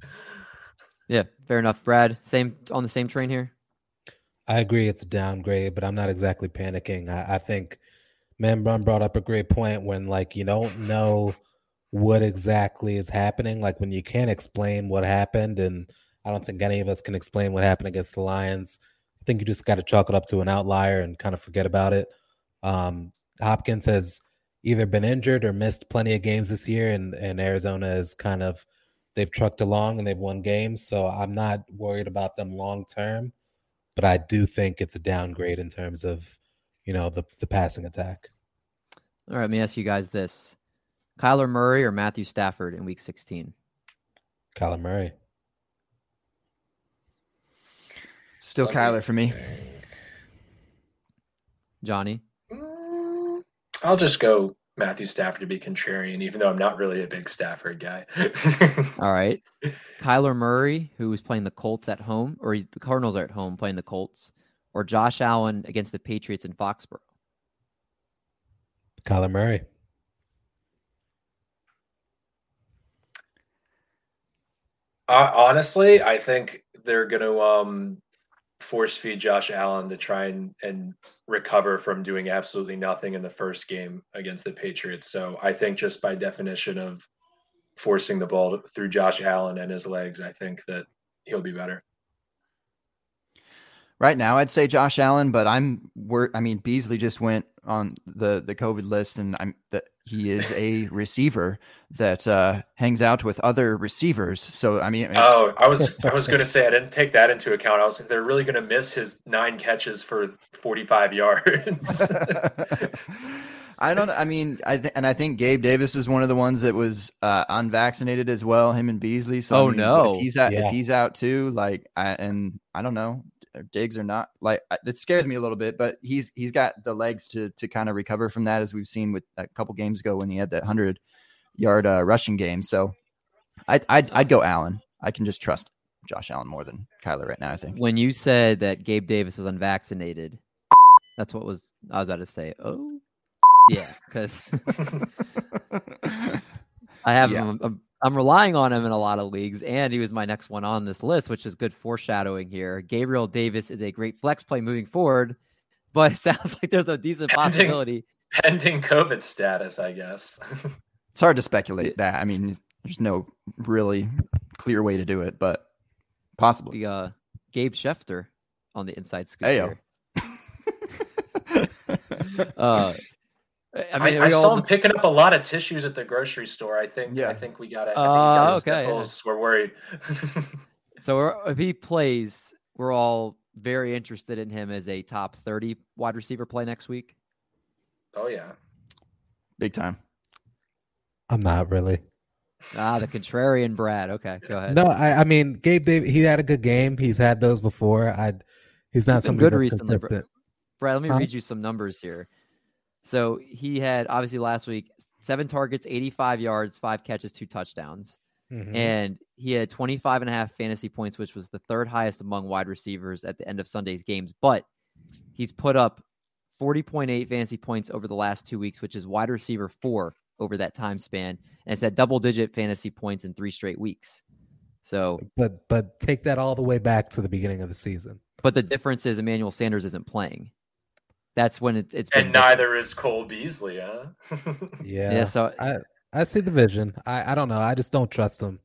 Yeah, fair enough. Brad, same on the same train here. I agree it's a downgrade, but I'm not exactly panicking. I, I think Man Bun brought up a great point when like you don't know what exactly is happening, like when you can't explain what happened and I don't think any of us can explain what happened against the Lions. I think you just got to chalk it up to an outlier and kind of forget about it. Um, Hopkins has either been injured or missed plenty of games this year, and, and Arizona is kind of they've trucked along and they've won games. So I'm not worried about them long term, but I do think it's a downgrade in terms of you know the the passing attack. All right, let me ask you guys this: Kyler Murray or Matthew Stafford in Week 16? Kyler Murray. Still Let Kyler for me. Johnny. Mm, I'll just go Matthew Stafford to be contrarian, even though I'm not really a big Stafford guy. All right. Kyler Murray, who is playing the Colts at home, or the Cardinals are at home playing the Colts, or Josh Allen against the Patriots in Foxborough. Kyler Murray. Uh, honestly, I think they're going to um, force feed Josh Allen to try and, and recover from doing absolutely nothing in the first game against the Patriots. So I think just by definition of forcing the ball through Josh Allen and his legs, I think that he'll be better. Right now, I'd say Josh Allen, but I'm I mean, Beasley just went on the the COVID list, and I'm that he is a receiver that uh, hangs out with other receivers. So I mean, oh, I was I was going to say I didn't take that into account. I was they're really going to miss his nine catches for 45 yards. I don't. I mean, I th- and I think Gabe Davis is one of the ones that was uh, unvaccinated as well. Him and Beasley. So Oh, I mean, no. if he's out, Yeah. if he's out too, like, I, and I don't know, Diggs or not, like I- it scares me a little bit. But he's he's got the legs to to kind of recover from that, as we've seen with a couple games ago when he had that hundred yard uh, rushing game. So I'd, I'd I'd go Allen. I can just trust Josh Allen more than Kyler right now. I think. When you said that Gabe Davis was unvaccinated, that's what was I was about to say. Oh, yeah, because I have Yeah. him. I'm, I'm relying on him in a lot of leagues, and he was my next one on this list, which is good foreshadowing here. Gabriel Davis is a great flex play moving forward, but it sounds like there's a decent Pending- possibility. Pending COVID status, I guess. It's hard to speculate that. I mean, there's no really clear way to do it, but possibly. The uh, Gabe Schefter on the inside scoop. Ayo. here. Uh, I I, mean, I, we saw all him picking up a lot of tissues at the grocery store. I think. Yeah. I think we got it. Oh, I think he's got okay, yeah. We're worried. So we're, if he plays, we're all very interested in him as a top 30 wide receiver play next week. oh yeah. Big time. I'm not really. Ah, the contrarian Brad. Okay, go ahead. No, I, I mean Gabe Davis. He had a good game. He's had those before. I, he's not He's somebody good that's recently, consistent. Brad, let me Huh? read you some numbers here. So he had obviously last week seven targets, 85 yards, five catches, two touchdowns. Mhm. And he had 25 and a half fantasy points, which was the third highest among wide receivers at the end of Sunday's games. But he's put up 40.8 fantasy points over the last two weeks, which is wide receiver four over that time span. And it's at double digit fantasy points in three straight weeks. So, but but take that all the way back to the beginning of the season. but the difference is Emmanuel Sanders isn't playing. That's when it, it's been And neither is Cole Beasley, huh? Yeah. Yeah, so I I see the vision. I I don't know. I just don't trust him.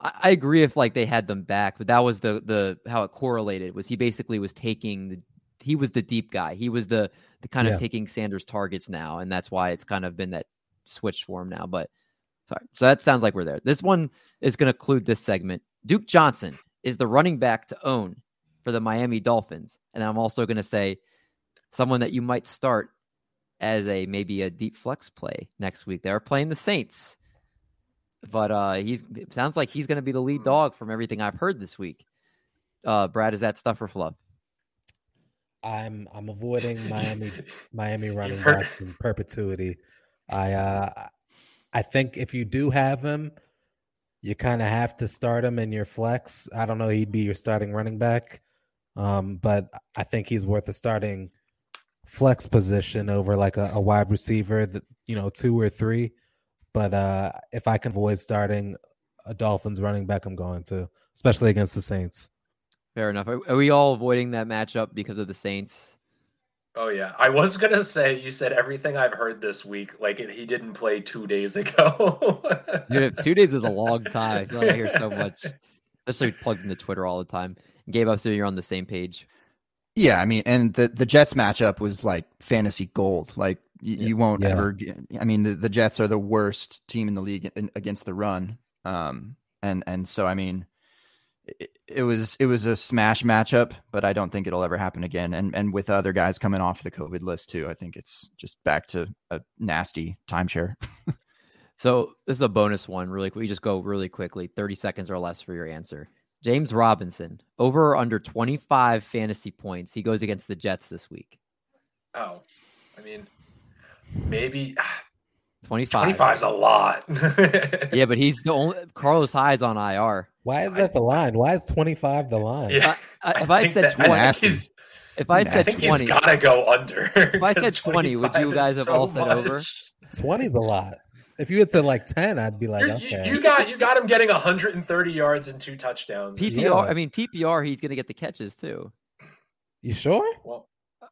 I, I agree if like they had them back, but that was the the how it correlated was he basically was taking the he was the deep guy. He was the the kind Yeah. of taking Sanders targets now, and that's why it's kind of been that switch for him now. But sorry, so that sounds like we're there. This one is going to include this segment. Duke Johnson is the running back to own for the Miami Dolphins, and I'm also going to say someone that you might start as a maybe a deep flex play next week. They're playing the Saints but uh he's sounds like he's going to be the lead dog from everything I've heard this week. Uh Brad, is that stuff or fluff? I'm I'm avoiding Miami Miami running back in perpetuity. I uh I think if you do have him, you kind of have to start him in your flex. I don't know he'd be your starting running back. Um, but I think he's worth a starting flex position over like a, a wide receiver that you know, two or three. But uh if I can avoid starting a Dolphins running back, I'm going to, especially against the Saints. Fair enough. Are, are we all avoiding that matchup because of the Saints? oh yeah. I was gonna say you said everything I've heard this week, like it, he didn't play two days ago. Dude, two days is a long time. I feel like I hear so much, especially plugged into Twitter all the time. Gabe, I'm assuming you're on the same page. Yeah, I mean, and the the Jets matchup was like fantasy gold. Like you, you won't Yeah. ever. Get, I mean, the, the Jets are the worst team in the league in, against the run. Um, and and so I mean, it, it was it was a smash matchup, but I don't think it'll ever happen again. And and with other guys coming off the COVID list too, I think it's just back to a nasty timeshare. So this is a bonus one. Really, quick. we just go really quickly, 30 seconds or less for your answer. James Robinson, over or under 25 fantasy points. He goes against the Jets this week. oh, I mean, maybe 25. 25 is a lot. Yeah, but he's the only Carlos Hyde's on IR. Why is that the line? Why is 25 the line? Yeah. I- if I had said that- I 20 think he's, If I had I said think 20, he's got to go under. If I said 20, would you guys is have so all said over? much. 20 is a lot. If you had said like 10, I'd be like, You're- okay. You, you got you got him getting 130 yards and two touchdowns. PPR, Yeah. I mean PPR, he's going to get the catches too. You sure? Well,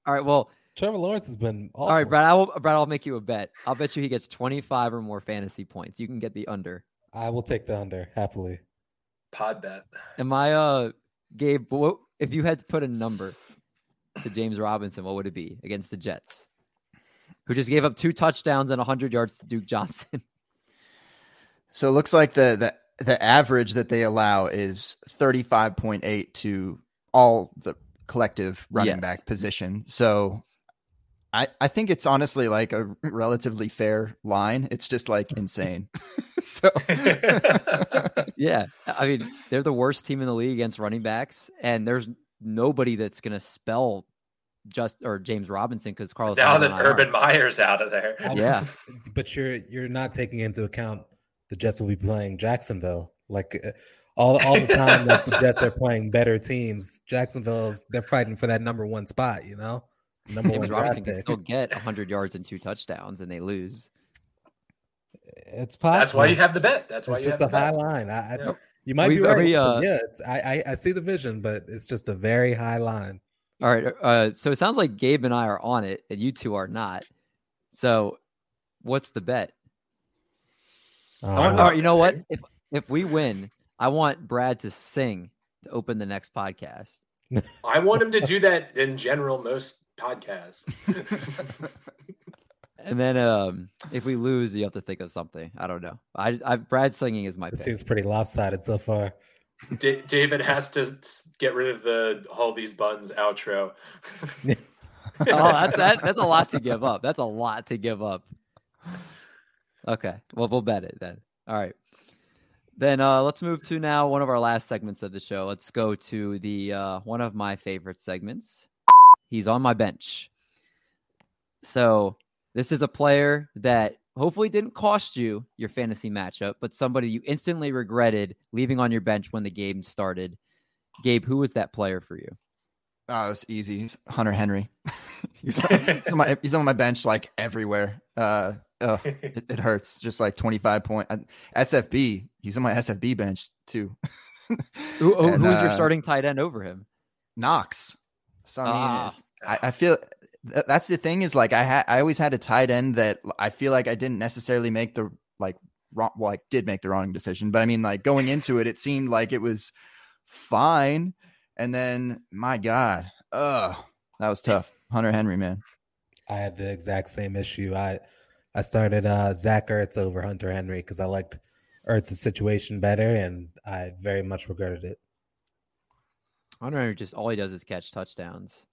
All right, well, Trevor Lawrence has been awful. all right, Brad, I will, Brad, I'll make you a bet. I'll bet you he gets 25 or more fantasy points. You can get the under. I will take the under happily. pod bet. Am I, uh, Gabe? What, if you had to put a number to James Robinson, what would it be against the Jets, who just gave up two touchdowns and 100 yards to Duke Johnson? So it looks like the the the average that they allow is 35.8 to all the collective running Yes. back position. So I, I think it's honestly like a relatively fair line. It's just like insane. so Yeah, I mean they're the worst team in the league against running backs, and there's nobody that's going to spell just or James Robinson because Carlos. now Hyde's that on IR. Urban Meyer's out of there. Yeah. but you're you're not taking into account the Jets will be playing Jacksonville. Like uh, all all the time that the Jets are playing better teams, Jacksonville's they're fighting for that number one spot. You know, number one James draft Robinson can still get 100 yards and two touchdowns, and they lose. It's possible. That's why you have the bet. That's why it's you just have a high bet. line. I, I, Yep. You might We- be right. we, uh, yeah, it's, I, I I see the vision, but it's just a very high line. All right. Uh, so it sounds like Gabe and I are on it, and you two are not. So, what's the bet? Uh, want- all right, you know what? If if we win, I want Brad to sing to open the next podcast. I want him to do that in general most podcasts. And then um, if we lose, you have to think of something. I don't know. I, I Brad singing is my It pick. seems pretty lopsided so far. Da- David has to get rid of the hold these buttons outro. oh, that's that, that's a lot to give up. That's a lot to give up. Okay. Well, we'll bet it then. All right. Then uh, let's move to now one of our last segments of the show. Let's go to the uh, one of my favorite segments. He's on my bench. So this is a player that hopefully didn't cost you your fantasy matchup, but somebody you instantly regretted leaving on your bench when the game started. Gabe, who was that player for you? Oh, it's easy. He's Hunter Henry. he's, he's on my he's on my bench like everywhere. Uh, oh, it, it hurts. Just like twenty five point uh, SFB. He's on my SFB bench too. Who, who, And, who's your uh, starting tight end over him? Knox. So I mean, Ah. I, I feel th- that's the thing is like I had I always had a tight end that I feel like I didn't necessarily make the like wrong. Well, I did make the wrong decision, but I mean, like going into it, it seemed like it was fine, and then my God, oh that was tough. Hunter Henry, man. I had the exact same issue. I I started uh, Zach Ertz over Hunter Henry because I liked Ertz's situation better, and I very much regretted it. Hunter Henry just all he does is catch touchdowns.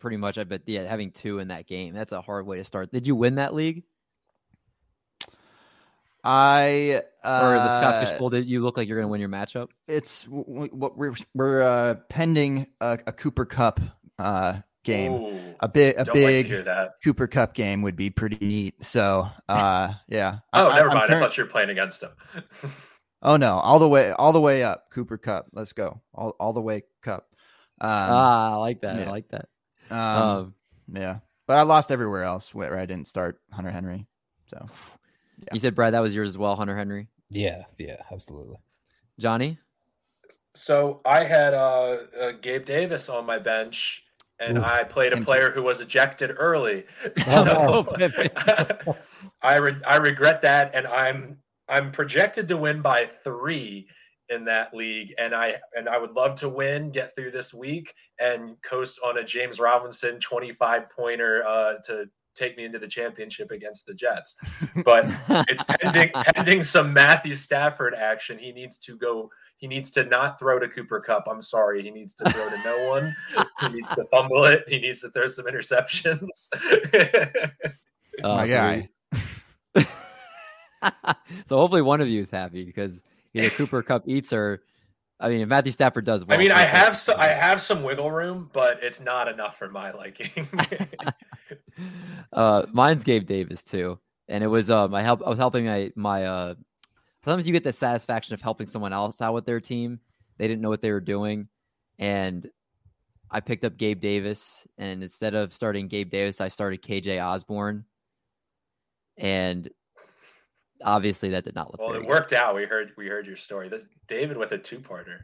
Pretty much, I bet. Yeah, having two in that game, that's a hard way to start. Did you win that league, I uh, or the Scott Fish Bowl? Did you look like you're going to win your matchup? It's w- w- what we're we're uh, pending a, a Cooper Kupp uh, game. Ooh, A big a don't like big. Cooper Kupp game would be pretty neat. So, uh, yeah. Oh, I- never I'm mind. current- I thought you were playing against him. Oh no, all the way, all the way up. Cooper Kupp. Let's go. All, all the way Kupp. Um, ah, I like that. yeah. I like that. Um, Um, yeah, but I lost everywhere else where I didn't start Hunter Henry. So You said Brad, that was yours as well, Hunter Henry. Yeah, yeah, absolutely. Johnny, So I had uh, uh, Gabe Davis on my bench, and Oof. I played a player who was ejected early. Oh, So. I re- I regret that, and I'm I'm projected to win by three in that league, and I and I would love to win, get through this week, and coast on a James Robinson 25 pointer uh, to take me into the championship against the Jets. But it's pending pending some Matthew Stafford action. He needs to go. He needs to not throw to Cooper Kupp. I'm sorry. He needs to throw to no one. He needs to fumble it. He needs to throw some interceptions. uh, my guy. so hopefully one of you is happy because either Cooper Kupp eats or, I mean, if Matthew Stafford does well. I mean, I have so, I have some wiggle room, but it's not enough for my liking. uh, mine's Gabe Davis too, and it was um I help I was helping my my uh sometimes you get the satisfaction of helping someone else out with their team. They didn't know what they were doing, and I picked up Gabe Davis, and instead of starting Gabe Davis, I started KJ Osborn, and obviously that did not look. well, it good. worked out. We heard we heard your story. This David with a two parter.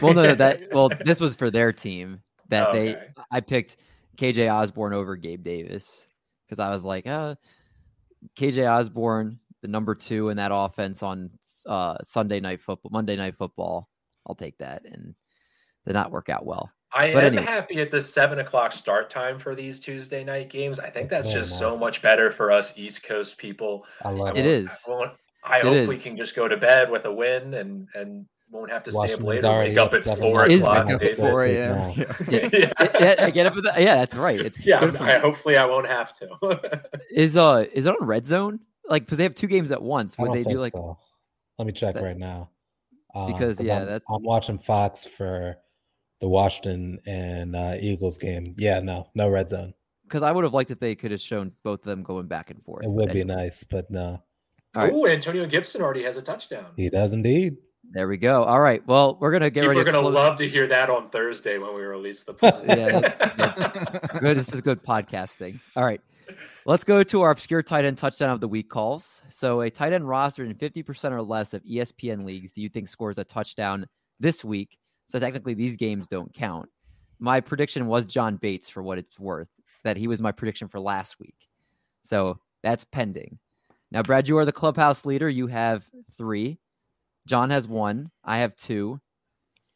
Well, no, no, that well, this was for their team that Oh, they. okay. I picked KJ Osborn over Gabe Davis because I was like, uh, KJ Osborn, the number two in that offense on uh, Sunday night football, Monday night football. I'll take that, and did not work out well. I But am anyway. happy at the seven o'clock start time for these Tuesday night games. I think that's Very just so much better for us East Coast people. I love It it. is. I, want- I It hope we can just go to bed with a win and and won't have to stay up late and already wake up up at seven four Is- o'clock. Wake up at 4 a.m. Yeah. Yeah, yeah, yeah, I get up. With the, yeah, that's right. It's yeah. good I, hopefully, I won't have to. Is uh is it on Red Zone? Like because they have two games at once. I Would don't they think do like so. Let me check that- right now. Um, Because, yeah, I'm, that- I'm watching Fox for the Washington and uh, Eagles game. Yeah, no, no red zone. because I would have liked if they could have shown both of them going back and forth. It but would be anyway. nice, but no, All right. Oh, Antonio Gibson already has a touchdown. he does indeed. There we go. All right. Well, we're gonna get People ready. are gonna close- love to hear that on Thursday when we release the pod. Yeah, good. This is good podcasting. All right. Let's go to our obscure tight end touchdown of the week calls. So, a tight end roster in 50% or less of ESPN leagues, do you think scores a touchdown this week? So, technically, these games don't count. My prediction was John Bates for what it's worth, that he was my prediction for last week. So, that's pending. Now, Brad, you are the clubhouse leader. You have three. John has one. I have two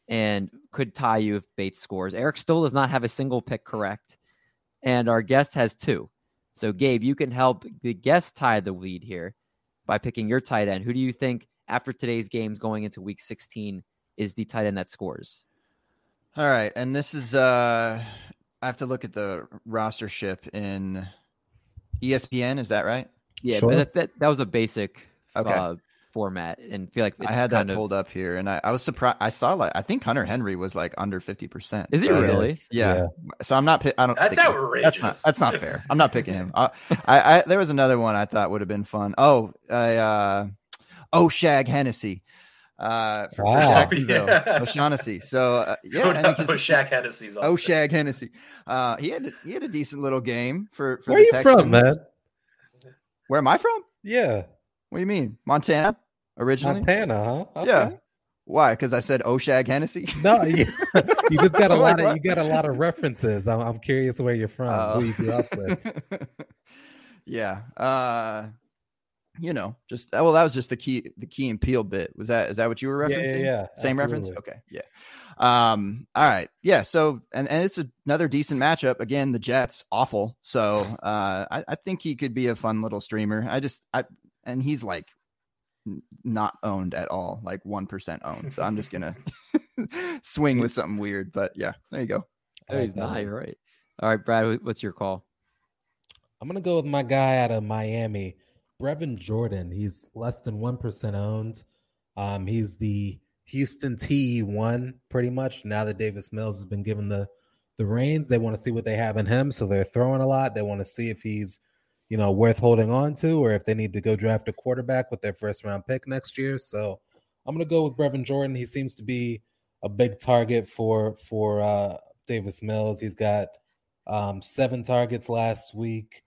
and could tie you if Bates scores. Eric still does not have a single pick correct, and our guest has two. So, Gabe, you can help the guest tie the lead here by picking your tight end. Who do you think after today's games going into week 16 is the tight end that scores? All right, and this is uh I have to look at the roster ship in ESPN. Is that right? Yeah, Sure. but that, that, that was a basic Okay. uh, format, and feel like it's I had that of. pulled up here, and I, I was surprised. I saw like I think Hunter Henry was like under fifty percent. Is he He really? is, Yeah. So I'm not. pi- I don't. That's think That's not. That's not fair. I'm not picking him. I, I, I there was another one I thought would have been fun. Oh, I, uh, oh, Shag Hennessy, uh, for, for Wow. Jacksonville, Yeah. O'Shaughnessy. So uh, yeah, Going and up because- with Shaq Hennessy's oh, on Hennessy. Uh, he had he had a decent little game for. for Where the you from, man? Where am I from? Yeah, What do you mean, Montana? Originally, Montana, huh? Okay. Yeah. Why? Because I said Oshag Hennessy. No, you, you just got a I'm lot of you got a lot of references. I'm, I'm curious where you're from, Oh. who you grew up with. yeah. Uh you know, just uh, well, that was just the key the Key and Peele bit. Was that is that what you were Yeah, yeah, yeah, Same reference? Okay. Yeah. Um, all right. Yeah. So and, and it's another decent matchup. Again, the Jets awful. So uh I, I think he could be a fun little streamer. I just I and he's like not owned at all, like one percent owned. So I'm just gonna swing with something weird. But yeah, there you go. I Oh, like he's that not. one. You're right. All right, Brad, what's your call? I'm gonna go with my guy out of Miami, Brevin Jordan. He's less than one percent owned. Um, he's the Houston T one pretty much. Now that Davis Mills has been given the the reins, they want to see what they have in him. So they're throwing a lot. They want to see if he's you know worth holding on to, or if they need to go draft a quarterback with their first round pick next year. So I'm gonna go with Brevin Jordan. He seems to be a big target for for uh, Davis Mills. He's got um, seven targets last week,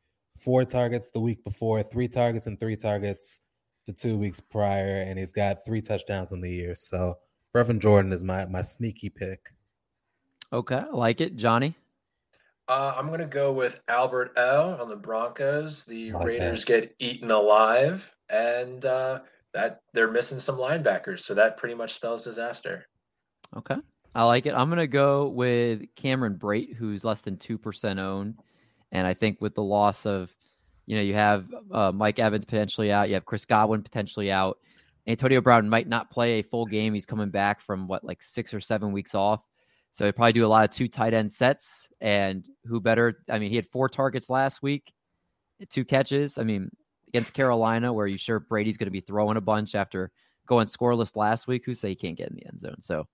four targets the week before, three targets and three targets the two weeks prior, and he's got three touchdowns on the year. So Brevin Jordan is my my sneaky pick. Okay, I like it, Johnny. Uh, I'm gonna go with Albert L on the Broncos. The Like that. Raiders get eaten alive, and uh, that they're missing some linebackers, so that pretty much spells disaster. Okay. I like it. I'm going to go with Cameron Brate, who's less than 2% owned. And I think with the loss of, you know, you have uh, Mike Evans potentially out, you have Chris Godwin potentially out. Antonio Brown might not play a full game. He's coming back from what, like six or seven weeks off. So they probably do a lot of two tight end sets. And who better? I mean, he had four targets last week, two catches. I mean, against Carolina, where you sure Brady's going to be throwing a bunch after going scoreless last week. Who say he can't get in the end zone? So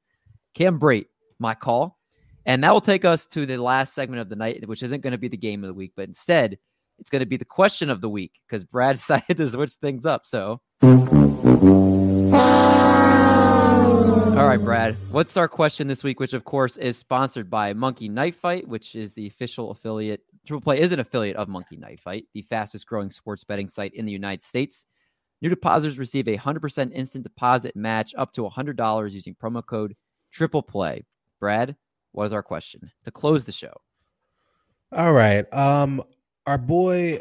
Cam Brate, my call. And that will take us to the last segment of the night, which isn't going to be the game of the week, but instead it's going to be the question of the week because Brad decided to switch things up. So, all right, Brad, what's our question this week? Which, of course, is sponsored by Monkey Knife Fight, which is the official affiliate. Triple Play is an affiliate of Monkey Knife Fight, the fastest growing sports betting site in the United States. New depositors receive a 100% instant deposit match up to $100 using promo code triple play. Brad, what is our question to close the show? All right. Um our boy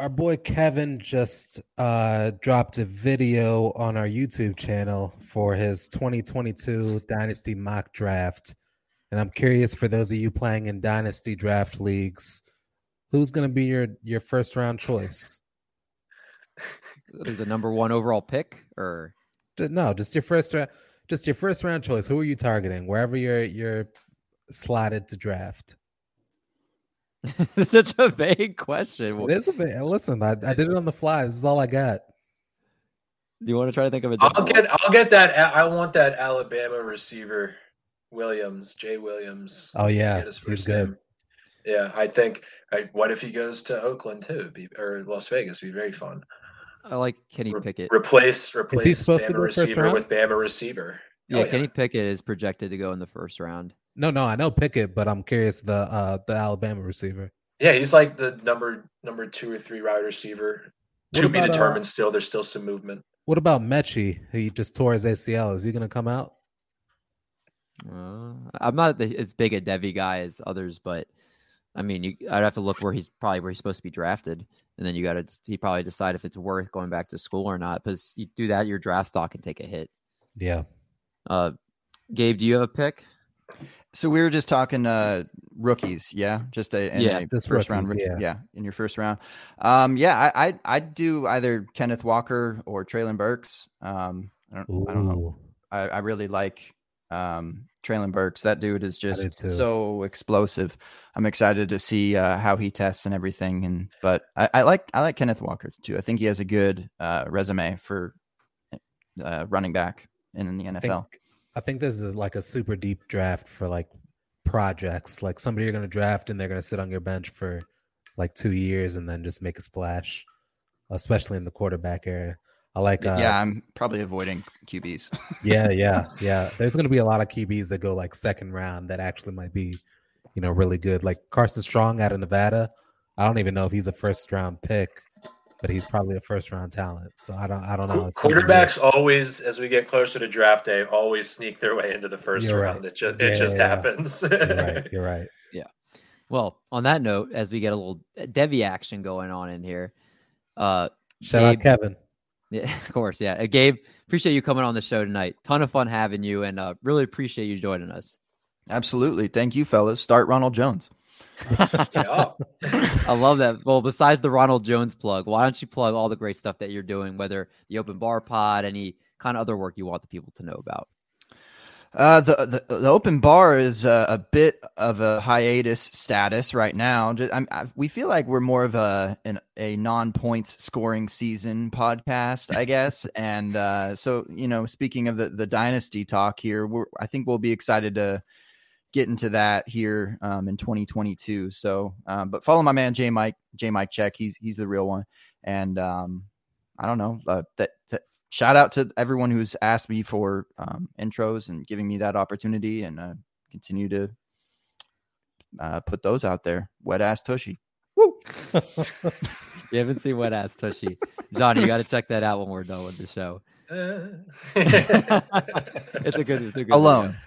our boy Kevin just uh dropped a video on our YouTube channel for his 2022 Dynasty mock draft. And I'm curious for those of you playing in Dynasty draft leagues, who's going to be your your first round choice? The number one overall pick, or No, just your first round. Just your first round choice. Who are you targeting? Wherever you're you're slotted to draft. Such a vague question. It is a bit. Listen, I, I did it on the fly. This is all I got. Do you want to try to think of a? I'll different get I'll get that. I want that Alabama receiver, Williams, Jay Williams. Oh yeah, he's good. name. Yeah, I think. I, what if he goes to Oakland too, be, or Las Vegas? Be very fun. I like Kenny Re- Pickett. Replace replace supposed to Bama go first receiver round? with Bama receiver. Yeah, Oh, Kenny Pickett is projected to go in the first round. No, no, I know Pickett, but I'm curious the uh the Alabama receiver. Yeah, he's like the number number two or three wide receiver. What to be about, uh, determined. still, there's still some movement. What about Mechie? He just tore his ACL. Is he going to come out? Uh, I'm not the, as big a Devy guy as others, but I mean, you, I'd have to look where he's probably where he's supposed to be drafted, and then you got to he probably decide if it's worth going back to school or not. Because you do that, your draft stock can take a hit. Yeah. Uh, Gabe, do you have a pick? So we were just talking uh rookies, yeah, just a, in Yeah, a first round rookie, yeah. yeah, in your first round. Um, yeah, I I I'd do either Kenneth Walker or Treylon Burks. Um, I don't, I don't know. I, I really like um Treylon Burks. That dude is just so explosive. I'm excited to see uh, how he tests and everything. And but I, I like I like Kenneth Walker too. I think he has a good uh, resume for uh, running back in the I NFL. think, I think this is like a super deep draft for like projects, like somebody you're going to draft and they're going to sit on your bench for like two years and then just make a splash, especially in the quarterback area. I like, uh, yeah, I'm probably avoiding QBs. yeah, yeah, yeah. There's going to be a lot of QBs that go like second round that actually might be, you know, really good. Like Carson Strong out of Nevada. I don't even know if he's a first round pick, but he's probably a first round talent. So I don't, I don't know. It's gonna be weird. Quarterbacks always, as we get closer to draft day, always sneak their way into the 1st You're round. right. It just Yeah, it just yeah, yeah. happens. You're right. You're right. Yeah. Well, on that note, as we get a little Devy action going on in here, uh, Shout Gabe- out Kevin. Yeah, of course. Yeah. Uh, Gabe, appreciate you coming on the show tonight. Ton of fun having you and uh, really appreciate you joining us. Absolutely. Thank you, fellas. Start Ronald Jones. I love that. Well, besides the Ronald Jones plug, why don't you plug all the great stuff that you're doing, whether the open bar pod, any kind of other work you want the people to know about? Uh, the, the the open bar is uh, a bit of a hiatus status right now. I, we feel like we're more of a an, a non points scoring season podcast, I guess. and uh, so, you know, speaking of the the dynasty talk here, we're, I think we'll be excited to get into that here um, in 2022. So, um, but follow my man J Mike J Mike Check. He's he's the real one. And um, I don't know uh, that, that shout out to everyone who's asked me for um, intros and giving me that opportunity and uh, continue to uh, put those out there. Wet ass tushy. Woo! You haven't seen Wet Ass Tushy. Johnny, you got to check that out when we're done with the show. It's a good, it's a good Alone. video.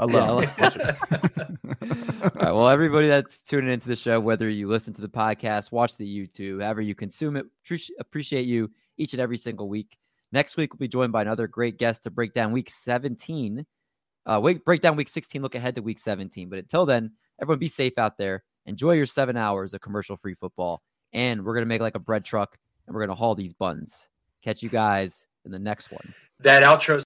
Alone. Yeah, All right. Well, everybody that's tuning into the show, whether you listen to the podcast, watch the YouTube, however you consume it, appreci- appreciate you each and every single week. Next week, we'll be joined by another great guest to break down week 17. Uh, week, break down week 16, look ahead to week 17. But until then, everyone be safe out there. Enjoy your seven hours of commercial free football. And we're going to make like a bread truck and we're going to haul these buns. Catch you guys in the next one. that outro